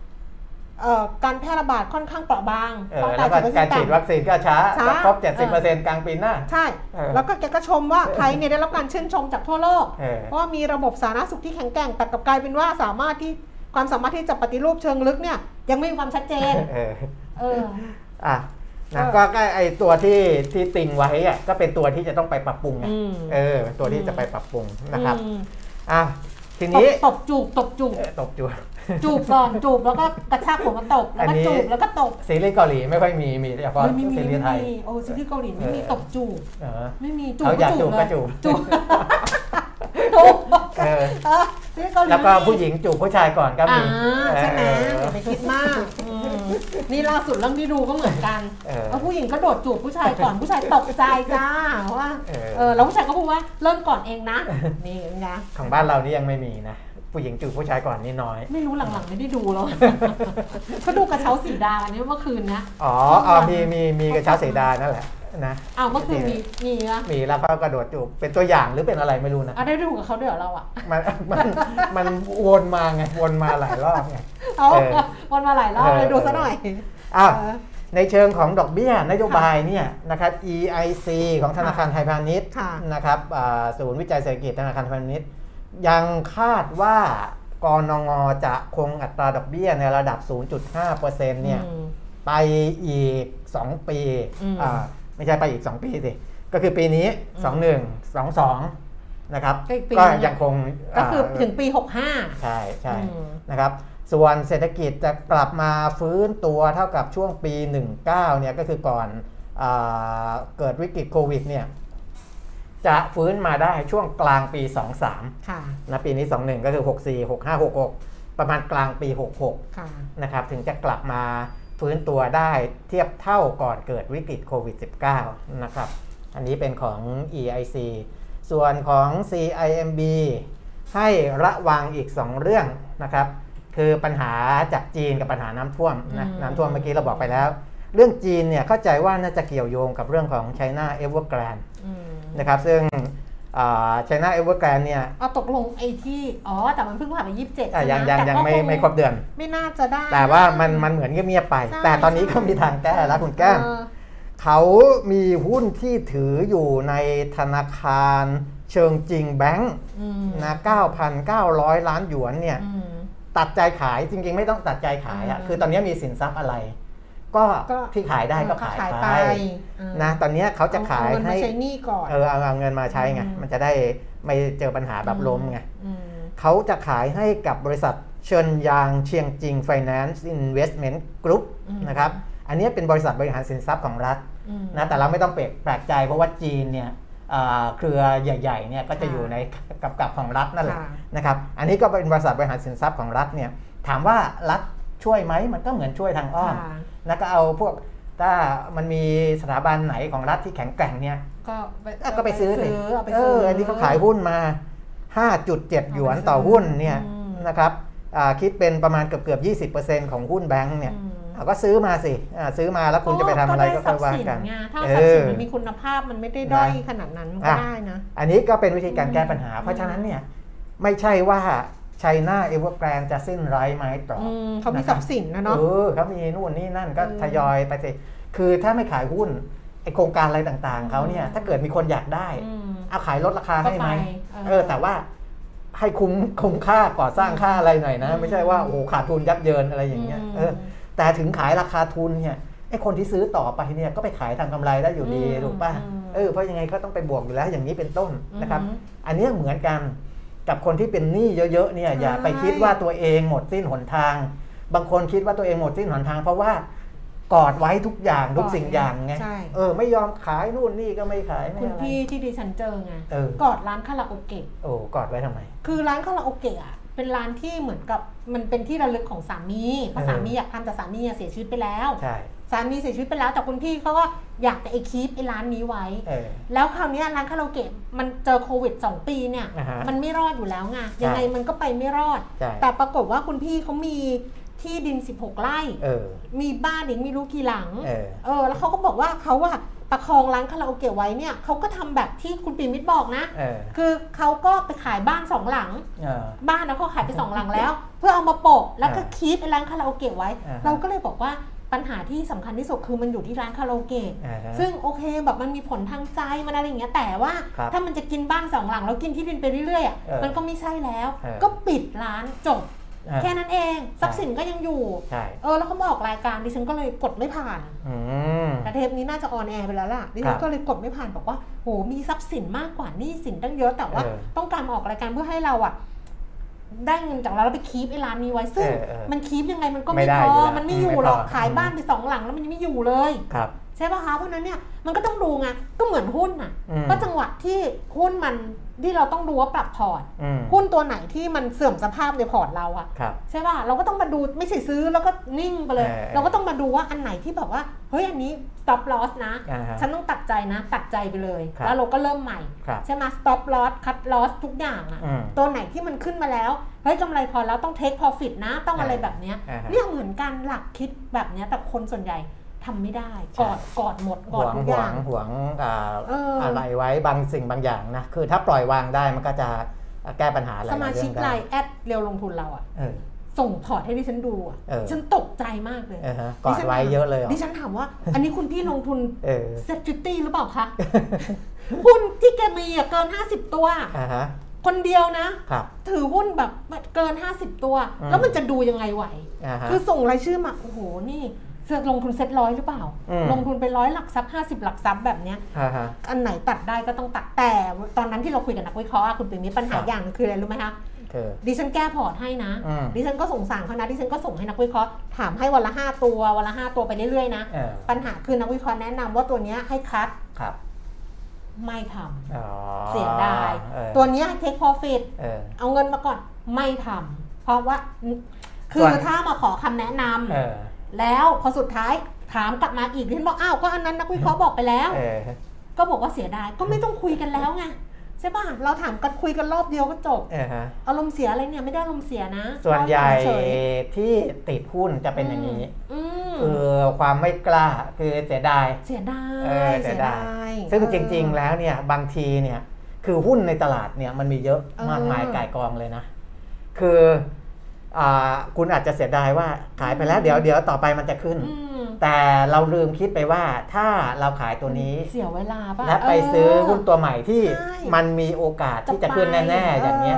การแพร่ระบาดค่อนข้างเปราะบางเออแล้วก็80%การฉีดวัคซีนก็ช้าช้าครบ 70%กลางปีหน้า ใช่เออแล้วก็แกก็ชมว่าไทยเนี่ยได้รับการชื่นชมจากทั่วโลกเออเพราะว่ามีระบบสาธารณสุขที่แข็งแกร่ง แต่กลับกลายเป็นว่าสามารถที่ความสามารถที่จะปฏิรูปเชิงลึกเนี่ยยังไม่มีความชัดเจน เออเอออะนะเออก็ก็ไอตัวที่ที่ติงไว้อะก็เป็นตัวที่จะต้องไปปรับปรุงไงอืมเออเป็นตัวที่จะไปปรับปรุงนะครับอืมอะทีตนี้บตบจูบตบจูบเออตบจูบ จูบก่อนจูบแล้วก็กระชากหัวมาตบแล้วอัก็นนี้จูบแล้วก็ตบซีรีส์เกาหลีไม่ค่อยมีมีเฉพาะไม่มีซีรีไม่ส์ไทยมีโอ้ซีรีส์เกาหลีไม่มีเออตบจูบเออไม่มีจูบเขาอยากจูบเลยก็จูบจูบจูบเออเออซีรีส์เกาหลีแล้วก็ไม่มีผู้หญิงจูบผู้ชายก่อนก็อ่ามีใช่ไหมเอออย่าไปคิดมากอืมนี่ล่าสุดเรื่องที่ดูก็เหมือนกันเออแล้วผู้หญิงก็โดดจูบผู้ชายก่อนผู้ชายตกใจจ้าว่าเออเออแล้วผู้ชายก็พูดว่าเริ่มก่อนเองนะนี่ไงของบ้านเรานี่ยังไม่มีนะ ผู้หญิงจูบผู้ชายก่อนนี่น้อย ไม่รู้หลังๆไม่ได้ดูแล้ว เขาดูกระเช้าสีดาอันนี้เมื่อคืนนะอ๋ออ๋อมีมีมีกระเช้าเสดานั่นแหละนะอ้าวเมื่อคืนมีมีนะมีแล้วก็กระโดดจูบเป็นตัวอย่างหรือเป็นอะไรไม่รู้นะอะได้ดูกับเขาด้วยเหรอเราอะมันมันมันวนมาไงวนมาหลายรอบไงเอาเออวันมาหลายรอบเออเลยดูซะหน่อยอ้าวเออในเชิงของดอกเบี้ยนโยบายเนี่ยนะครับ EIC ของธนาคารไทยพาณิชย์ค่ะนะครับอ่าศูนย์วิจัยเศรษฐกิจธนาคารไทยพาณิชย์ ยังคาดว่ากนงจะคงอัตราดอกเบี้ยในระดับ 0.5%เนี่ยอืมไปอีก 2 ปีอืมอ่าไม่ใช่ไปอีก 2 ปีสิ ก็คือปีนี้ 21 22 นะครับ ก็อีกปีก็นึงยังคงก็คืออ่าถึงปี 65 ใช่ใช่อืมนะครับ ส่วนเศรษฐกิจจะกลับมาฟื้นตัวเท่ากับช่วงปี 19 เนี่ยก็คือก่อนอาเกิดวิกฤตโควิดเนี่ย จะฟื้นมาได้ช่วงกลางปี 23ค่ะนะปีนี้ 21 ก็คือ 64 65 66 ประมาณกลางปี 66ค่ะนะครับถึงจะกลับมาฟื้นตัวได้เทียบเท่าก่อนเกิดวิกฤตโควิด -19 นะครับอันนี้เป็นของ EIC ส่วนของ CIMB ให้ระวังอีก 2 เรื่องนะครับคือปัญหาจากจีนกับปัญหาน้ำท่วมนะอืมน้ำท่วมเมื่อกี้เราบอกไปแล้ว เรื่องจีนเนี่ยเข้าใจว่าน่าจะเกี่ยวโยงกับเรื่องของ China Evergrande อืม นะครับซึ่งอ่า China Evergrande เนี่ยเอาตกลงไอ้ที่ อ๋อ แต่มันเพิ่งผ่านไปยี่สิบเจ็ดอะยังยังแต่ยังก็ไม่งไม่ครบเดือน ไม่น่าจะได้ แต่ว่ามันมันเหมือนเงียบๆไปใช่แต่ตอนนี้ก็มีทางแก้แล้วคุณแก้มเออเขามีหุ้นที่ถืออยู่ในธนาคารเชิงจริงแบงค์อืมนะ9,900 ล้านหยวนเนี่ยอืมตัดใจขายจริงๆ ไม่ต้องตัดใจขายอะอืมคือตอนนี้มีสินทรัพย์อะไร ก็ก็ที่ขายได้ก็ขายขายไปไปอืมนะตอนนี้เขาจะขายเอเงินให้มาใช้หนี้ก่อนเออเอาเอาเงินมาใช้ไงอืมมันจะได้ไม่เจอปัญหาแบบล้มไงอืมเขาจะขายให้กับบริษัทเชิญยางเชียงจริง Finance Investment Group อืมนะครับอันนี้เป็นบริษัทบริหารสินทรัพย์ของรัฐอืมนะแต่เราไม่ต้องแปลกแปลกใจเพราะว่าจีนเนี่ยอ่าเครือใหญ่ๆเนี่ยก็จะค่ะอยู่ในกับกับของรัฐนั่นแหละค่ะนะครับ อันนี้ก็เป็นบริษัทบริหารสินทรัพย์ของรัฐเนี่ยถามว่ารัฐ ช่วยไหมมันก็เหมือนช่วยทางอ้อมค่ะนะก็เอาพวกถ้ามันมีสถาบันไหนของรัฐที่แข็งแกร่งเนี่ย ก็ไปก็ไปซื้อสิเอาไปเอซื้ออออันนี้เขาขายหุ้นมา 5.7 หยวนต่อหุ้นเนี่ยอืมนะครับอ่าคิดเป็นประมาณเกือบเกือบๆ20%ของหุ้นแบงค์เนี่ยอืมอะก็ซื้อมาสิอะซื้อมาแล้วคุณจะไปทำอะไรก็ค่อยว่ากันได้ทรัพย์สินไงถ้าเอทรัพย์สินอมันมีคุณภาพมันไม่ได้ด้อยนะขนาดนั้นมันอะก็ได้นะ อันนี้ก็เป็นวิธีการแก้ปัญหาอืมเพราะฉะนั้นเนี่ยไม่ใช่ว่า China Evergrande จะสิ้นไร้ไม้ตรอกอืมเขามีทรัพย์สินนะครับนะเนาะเออเขามีนู่นนี่นั่นก็เออทยอยไปสิคือถ้าไม่ขายหุ้นไอโครงการอะไรต่างๆเขาเนี่ยอืมถ้าเกิดมีคนอยากได้อืมเอาขายลดราคาให้ไหมก็ไปเออเออ แต่ว่าให้คุ้มคุ้มค่าก่อสร้างค่าอะไรหน่อยนะอืมไม่ใช่ว่าโอ้โหขาดทุนยับเยินอะไรอย่างเงี้ยอืมเออแต่ถึงขายราคาทุนเนี่ยไอ้คนที่ซื้อต่อไปเนี่ยก็ไปขายทางกำไรได้อยู่ดีอืมถูกป่ะอืมเออเพราะยังไงก็ต้องไปบวกอยู่แล้วอย่างนี้เป็นต้นนะครับอืมอันเนี้ยเหมือนกัน กับคนที่เป็นหนี้เยอะๆเนี่ยอย่าใช่ไปคิดว่าตัวเองหมดสิ้นหนทาง บางคนคิดว่าตัวเองหมดสิ้นหนทาง เพราะว่ากอดไว้ทุกอย่างทุกสิ่งอย่างไงใช่เออไม่ยอมขายนู่นนี่ก็ไม่ขายไม่คุณอะไรพี่ที่ดิฉันเจอไงเออกอดร้านคาราโอเกะโอ้กอดไว้ทำไม คือร้านคาราโอเกะอะเป็นร้านที่เหมือนกับมันเป็นที่ระลึกของสามีเพราะเออสามีอยากทำแต่สามีอะเสียชีวิตไปแล้วใช่ สามีเสียชีวิตไปแล้วแต่คุณพี่เขาก็อยากจะไอคีปไอร้านนี้ไว้ เออ แล้วคราวเนี้ยร้านคาราโอเกะมันเจอโควิด 2 ปีเนี่ย อ่าฮะมันไม่รอดอยู่แล้วไงยังไงมันก็ไปไม่รอด ใช่ แต่ปรากฏว่าคุณพี่เขามีที่ดิน 16 ไร่ เออ มีบ้านอีกไม่รู้กี่หลัง เออ เออ แล้วเขาก็บอกว่าเขาว่าประคองร้านคาราโอเกะไว้เนี่ยเขาก็ทำแบบที่คุณปีมิตรบอกนะ เออ คือเขาก็ไปขายบ้านสองหลัง เออ บ้านนะเขาขายไปสองหลังแล้ว เพื่อเอามาโปะแล้วก็อ่าคีปไอ้ร้านคาราโอเกะไว้ อ่าฮะ เราก็เลยบอกว่า ปัญหาที่สำคัญที่สุดคือมันอยู่ที่ร้านคาราโอเกะอ่าฮะซึ่งโอเคแบบมันมีผลทางใจมันอะไรอย่างเงี้ยแต่ว่าครับถ้ามันจะกินบ้านสองหลังแล้วกินที่ดินไปเรื่อยๆอะเออมันก็ไม่ใช่แล้วเออก็ปิดร้านจบเออแค่นั้นเองทรัพย์สินก็ยังอยู่ใช่เออแล้วเขามาออกรายการดิฉันก็เลยกดไม่ผ่านอืมแต่เทปนี้น่าจะ on air ไปแล้วล่ะครัฉันก็เลยกดไม่ผ่านบอกว่าโหมีทรัพย์สินมากกว่าหนี้สินตั้งเยอะแต่ว่าเออต้องการมาออกรายการเพื่อให้เราอะ ได้เงินจากเราแล้วไป keep ไอ้ร้านนี้ไว้ซึ่งเออเออมัน keep ยังไงมันก็ไม่ไม่ได้พออยู่แล้วมันไม่อืมไม่อยู่หรอกพอขายอืมบ้านไปสองหลังแล้วมันยังไม่อยู่เลยครับใช่ป่ะคะเพราะฉะนั้นเนี่ยมันก็ต้องดูไงก็เหมือนหุ้นอะอืมก็จังหวะที่หุ้นมัน ที่เราต้องดูว่าปรับพอร์ตอืมหุ้นตัวไหนที่มันเสื่อมสภาพในพอร์ตเราอะครับใช่ป่ะเราก็ต้องมาดูไม่ใช่ซื้อแล้วก็นิ่งไปเลยเออเราก็ต้องมาดูว่าอันไหนที่แบบว่าเฮ้ยอันนี้ stop loss นะอ่าฮะฉันต้องตัดใจนะ ตัดใจไปเลยครับแล้วเราก็เริ่มใหม่ครับใช่ไหม stop loss cut loss ทุกอย่างอะอืมตัวไหนที่มันขึ้นมาแล้วเฮ้ยกำไรพอแล้วต้อง take profit นะต้องอะไรอ่าแบบเนี้ยอ่าฮะเนี่ยเหมือนกันหลักคิดแบบเนี้ยแต่คนส่วนใหญ่ ทำไม่ได้ใช่กอดกอดหมดกหอดวงทุกหอวย่างงหวงอ่าเออออะไรไว้บางสิ่งบางอย่างนะคือถ้าปล่อยวางได้มันก็จะแก้ปัญหาอะไรสมาชิกเรื่องไลได้น์แอดเรียวลงทุนเราอะเออส่งพอร์ตให้ดิฉันดูอะเออฉันตกใจมากเลยเออฮะกอดไว้เยอะเลยเหรอดิฉันถามว่า อันนี้คุณพี่ลงทุนเออเซฟฟิตี้หรือเปล่าคะหุ้นที่แกมีอะเกิน 50 ตัวอ่าฮะคนเดียวนะครับถือหุ้นแบบเกิน 50 ตัวอืมแล้วมันจะดูยังไงไหวอ่าฮะคือส่งรายชื่อมา โอ้โห นี่ เสือกลงทุนเซ็ตร้อยหรือเปล่าอืมลงทุนไปร้อยหลักทรัพย์50หลักทรัพย์แบบเนี้ยอ่าฮะอันไหนตัดได้ก็ต้องตัดแต่ ตอนนั้นที่เราคุยกับนักวิเคราะห์อะคุณปิ่มมีปัญหาครับอย่างหนึงคืออะไรรู้ไหมคะคือดิฉันแก้พอร์ตให้นะอืมดิฉันก็สงสารเขานะดิฉันก็ส่งให้นักวิเคราะห์ถามให้วันละห้าตัววันละห้าตัวไปเรื่อยๆนะเออปัญหาคือนักวิเคราะห์แนะนำว่าตัวเนี้ยให้คัดครับไม่ทำอ๋อเสียดายเออตัวเนี้ย take profit เออเอาเงินมาก่อนไม่ทำเพราะว่าคืส่อวนถ้ามาขอคำแนะนำเออ แล้วพอสุดท้ายถามกลับมาอีกดิฉันบอกอ้าวก็อันนั้นนักวิเคราะห์บอกไปแล้ว เออก็บอกว่าเสียดายก็ไม่ต้องคุยกันแล้วไงใช่ป่ะเราถามกันคุยกันรอบเดียวก็จบ เออฮะ อารมณ์เสียอะไรเนี่ยไม่ได้อารมณ์เสียนะส่วนใหญ่เฉยที่ติดหุ้นจะเป็นอย่างนี้อืมคือความไม่กล้าคือเสียดาย เสียดายเออเสียดาย ซึ่งจริง ๆ แล้วเนี่ยบางทีเนี่ยคือหุ้นในตลาดเนี่ยมันมีเยอะมากมายก่ายกองเลยนะ คืออ่า คุณอาจจะเสียดายว่าขายไปแล้วเดี๋ยวเดี๋ยวต่อไปมันจะขึ้นอืมแต่เราลืมคิดไปว่าถ้าเราขายตัวนี้เสียเวลาป่ะและไปซื้อหุ้นตัวใหม่ที่ใช่มันมีโอกาสที่จะขึ้นแน่ๆอย่างเงี้ย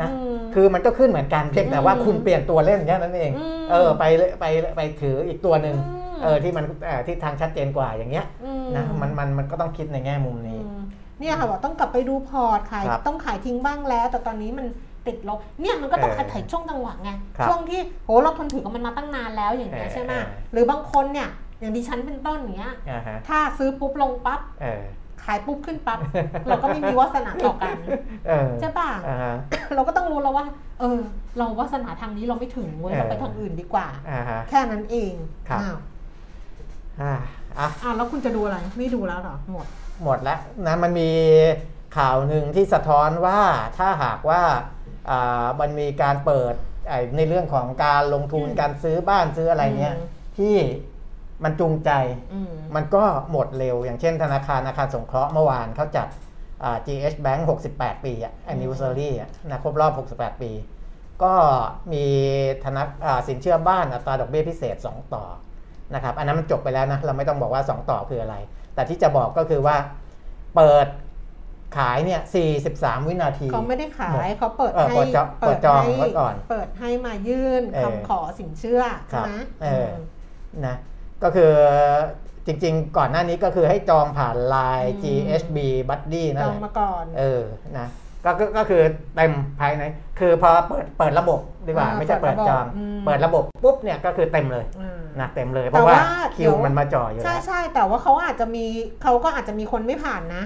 นะมคือมันก็ขึ้นเหมือนกันเพียงแต่ว่าอืมคุณเปลี่ยนตัวเล่นแค่นั้นเองอืมเออไปไปไปถืออีกตัวหนึ่งอืมเออที่มันเอ่อที่ทางชัดเจนกว่าอย่างเงี้ยมนะมันมันมันก็ต้องคิดในแง่มุมนี้อืมเนี่ยค่ะบอกต้องกลับไปดูพอร์ตขายครับต้องขายทิ้งบ้างแล้ว แต่ตอนนี้มัน ติดลบเนี่ยมันก็ต้องเอออาศัยช่วงจังหวะไงครับช่วงที่โหเราทนถือกับมันมาตั้งนานแล้วอย่างเงี้ยเออใช่ไหมเออหรือบางคนเนี่ยอย่างดิฉันเป็นต้นอย่างเงี้ยอ่าฮะถ้าซื้อปุ๊บลงปั๊บเออขายปุ๊บขึ้นปั๊บเราก็ไม่มีวาสนาต่อกันเออใช่ป่ะอ่าฮะเราก็ต้องรู้แล้วว่า เออ เราวาสนาทางนี้เราไม่ถึงเว้ยเออเราไปทางอื่นดีกว่าอ่าฮะแค่นั้นเองครับอ้าวอ่าอะอ้าวแล้วคุณจะดูอะไรไม่ดูแล้วเหรอหมด หมดแล้วนะมันมีข่าวหนึ่งที่สะท้อนว่าถ้าหากว่าอ่า มันมีการเปิดไอ้ในเรื่องของการลงทุนอืมการซื้อบ้านซื้ออะไรเนี่ยอืมที่มันจูงใจอืมมันก็หมดเร็ว อย่างเช่นธนาคารอาคารสงเคราะห์เมื่อวานเขาจัดอ่า GH Bank 68 ปีอะ anniversary อะนะครบรอบ 68 ปี ก็มีธนาอ่าสินเชื่อบ้านอัตราดอกเบี้ยพิเศษ 2 ต่อนะครับอันนั้นมันจบไปแล้วนะ เราไม่ต้องบอกว่า 2 ต่อคืออะไร แต่ที่จะบอกก็คือว่าเปิด ขายเนี่ย43 วินาทีเขาไม่ได้ขายเขาเปิดเออให้เปิดจองเปิดจองให้ไว้ก่อนเปิดให้มายื่นเออคำขอสินเชื่อครัใช่บไหมเออมนะก็คือจริงๆ ก่อนหน้านี้ก็คือให้จองผ่าน Line อืม GHB Buddy นั่จนอแหงละมาก่อนเออนะก็ก็ก็คือเต็มภายใน คือพอเปิดเปิดระบบดีกว่าอ่าไม่ใช่เปิเปิดดระบบจองอืมเปิดระบบปุ๊บเนี่ยก็คือเต็มเลยอืมนะเต็มเลยเพแต่ราะว่าว่าคิเดี๋ยววมันมาจ่ออยู่ใช่แล้วใช่แต่ว่าเขาอาจจะมีเขาก็อาจจะมีคนไม่ผ่านนะ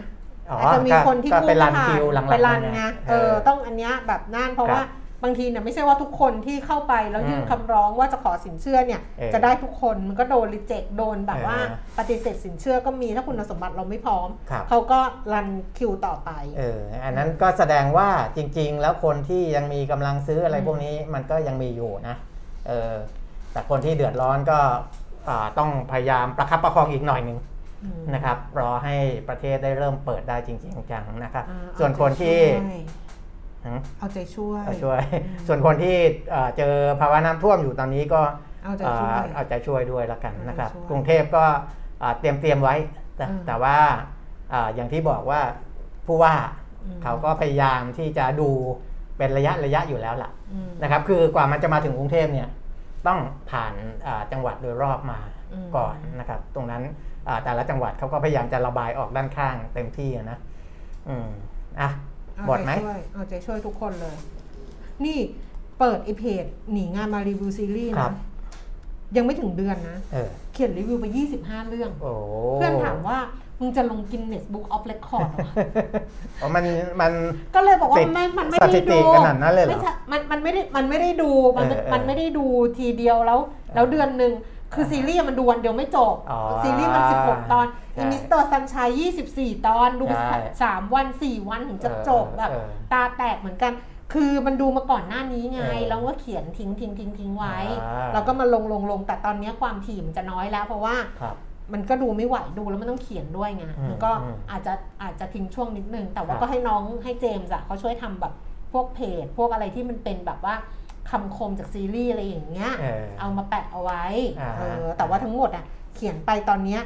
อ๋ออาจจะมีก็คนที่ก็กู้ไปไม่รันผ่านคิวหลังๆไปรันนั่นไงไงเออต้องอันเนี้ยแบบนั่นเพราะครับว่าบางทีเนี่ยไม่ใช่ว่าทุกคนที่เข้าไปแล้วยื่นอืมคำร้องว่าจะขอสินเชื่อเนี่ยเออจะได้ทุกคนมันก็โดนรีเจ็คโดนแบบว่าเออปฏิเสธสินเชื่อก็มีถ้าคุณสมบัติเราไม่พร้อมครับเขาก็รันคิวต่อไปเอออันนั้นก็แสดงว่าจริง ๆ แล้วคนที่ยังมีกำลังซื้ออะไรอืมพวกนี้มันก็ยังมีอยู่นะเออแต่คนที่เดือดร้อนก็อ่าต้องพยายามประคับประคองอีกหน่อยหนึ่งอืม นะครับรอให้ประเทศได้เริ่มเปิดได้จริงๆจังๆนะครับอ่าส่วนคนที่เอาใจช่วยเอาช่วยอืมส่วนคนที่เอ่อเจอภาวะน้ำท่วมอยู่ตอนนี้ก็เอาใจเอ่อช่วยเอาใจช่วยด้วยแล้วกันนะครับเอาใจช่วยกรุงเทพก็เอ่อเตรียมเตรียมไว้ แต่อืมแต่ว่าเอ่ออย่างที่บอกว่าผู้ว่าอืมเขาก็พยายามที่จะดูเป็นระยะระยะอยู่แล้วล่ะอืมนะครับ คือกว่ามันจะมาถึงกรุงเทพเนี่ยต้องผ่านอ่าจังหวัดโดยรอบมาอืมก่อนนะครับ ตรงนั้นอ่า แต่ละจังหวัดเขาก็พยายามจะระบายออกด้านข้างเต็มที่อะนะอืมอะเอาหมดไหมใจช่วยเอาใจช่วยทุกคนเลย นี่เปิดไอเพจหนีงานมารีวิวซีรีส์ครันะบยังไม่ถึงเดือนนะเออเขียนรีวิวไป 25 เรื่องโอ้เพื่อนถามว่า มึงจะลง Guinness Book of Recordsอ๋อมันมัน ก็เลยบอกว่าติดมันสถิติ มันไม่ได้ดูขนาดนั้นเลยเหรอไม่ใช่มันมันไม่ได้มันไม่ได้ดูมันไม่เออเออมันไม่ได้ดูทีเดียวแล้ว แล้วเดือนหนึ่ง คือซีรีส์มันดูวันเดียวไม่จบ อ๋อซีรีส์มัน 16 ตอนใช่อิ Mister Sunshine 24 ตอนดูใช่สามวัน 4 วันถึงจะจบแบบเออตาแตกเหมือนกัน คือมันดูมาก่อนหน้านี้ไงเออแล้วก็เขียนทิ้งทิ้งทิ้งทิ้งไว้ อ่า แล้วก็มาลงลงลงแต่ตอนเนี้ยความถี่มันจะน้อยแล้ว เพราะว่าครับ มันก็ดูไม่ไหวดูแล้วมันต้องเขียนด้วยไงอืมมันก็อืมอาจจะอาจจะทิ้งช่วงนิดนึง แต่ว่าครับ ก็ให้น้องให้เจมส์อะเขาช่วยทำแบบพวกเพจ พวกอะไรที่มันเป็นแบบว่า คำคมจากซีรีส์อะไรอย่างเงี้ย เออเอามาแปะเอาไว้อ่าเออแต่ว่าทั้งหมดอะเขียนไปตอนเนี้ย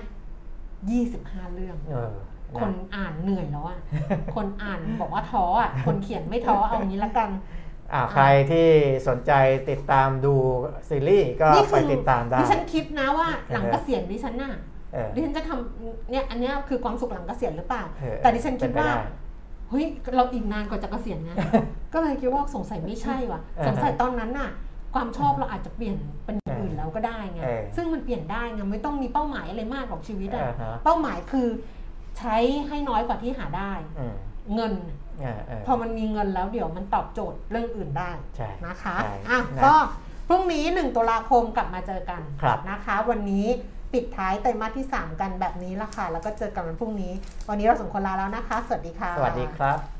25เรื่องเออคนนะอ่านเหนื่อยแล้วอะคนอ่านบอกว่าท้ออะคนเขียนไม่ท้อเอางี้ละกันอ่าใครที่สนใจติดตามดูซีรีส์ก็นี่ไปคือติดตามได้ดิฉันคิดนะว่าหลังเออเกษียณดิฉันน่ะเออดิฉันจะทำเนี่ยอันเนี้ยคือความสุขหลังเกษียณหรือเปล่าเออแต่ดิฉันคิดว่า เป็นไปไเฮ้ยเราอีกนานกว่าจะเกษียณนะ ก็เลยคิดว่าสงสัยไม่ใช่ว่ะเออสงสัยตอนนั้นน่ะ ความชอบเราอาจจะเปลี่ยนเป็นอย่างอื่นแล้วก็ได้ไงเออซึ่งมันเปลี่ยนได้ไงไม่ต้องมีเป้าหมายอะไรมากหรอกชีวิตอะอ่าฮะเป้าหมายคือใช้ให้น้อยกว่าที่หาได้อืมเงินเออเออพอมันมีเงินแล้วเดี๋ยวมันตอบโจทย์เรื่องอื่นได้ใช่นะคะใช่อะนะก็พรุ่งนี้1ตุลาคมกลับมาเจอกันครับนะคะ วันนี้ ปิดท้ายไตรมาสที่ 3 กันแบบนี้ละค่ะ แล้วก็เจอกันวันพรุ่งนี้ วันนี้เราสองคนลาแล้วนะคะ สวัสดีค่ะ สวัสดีครับ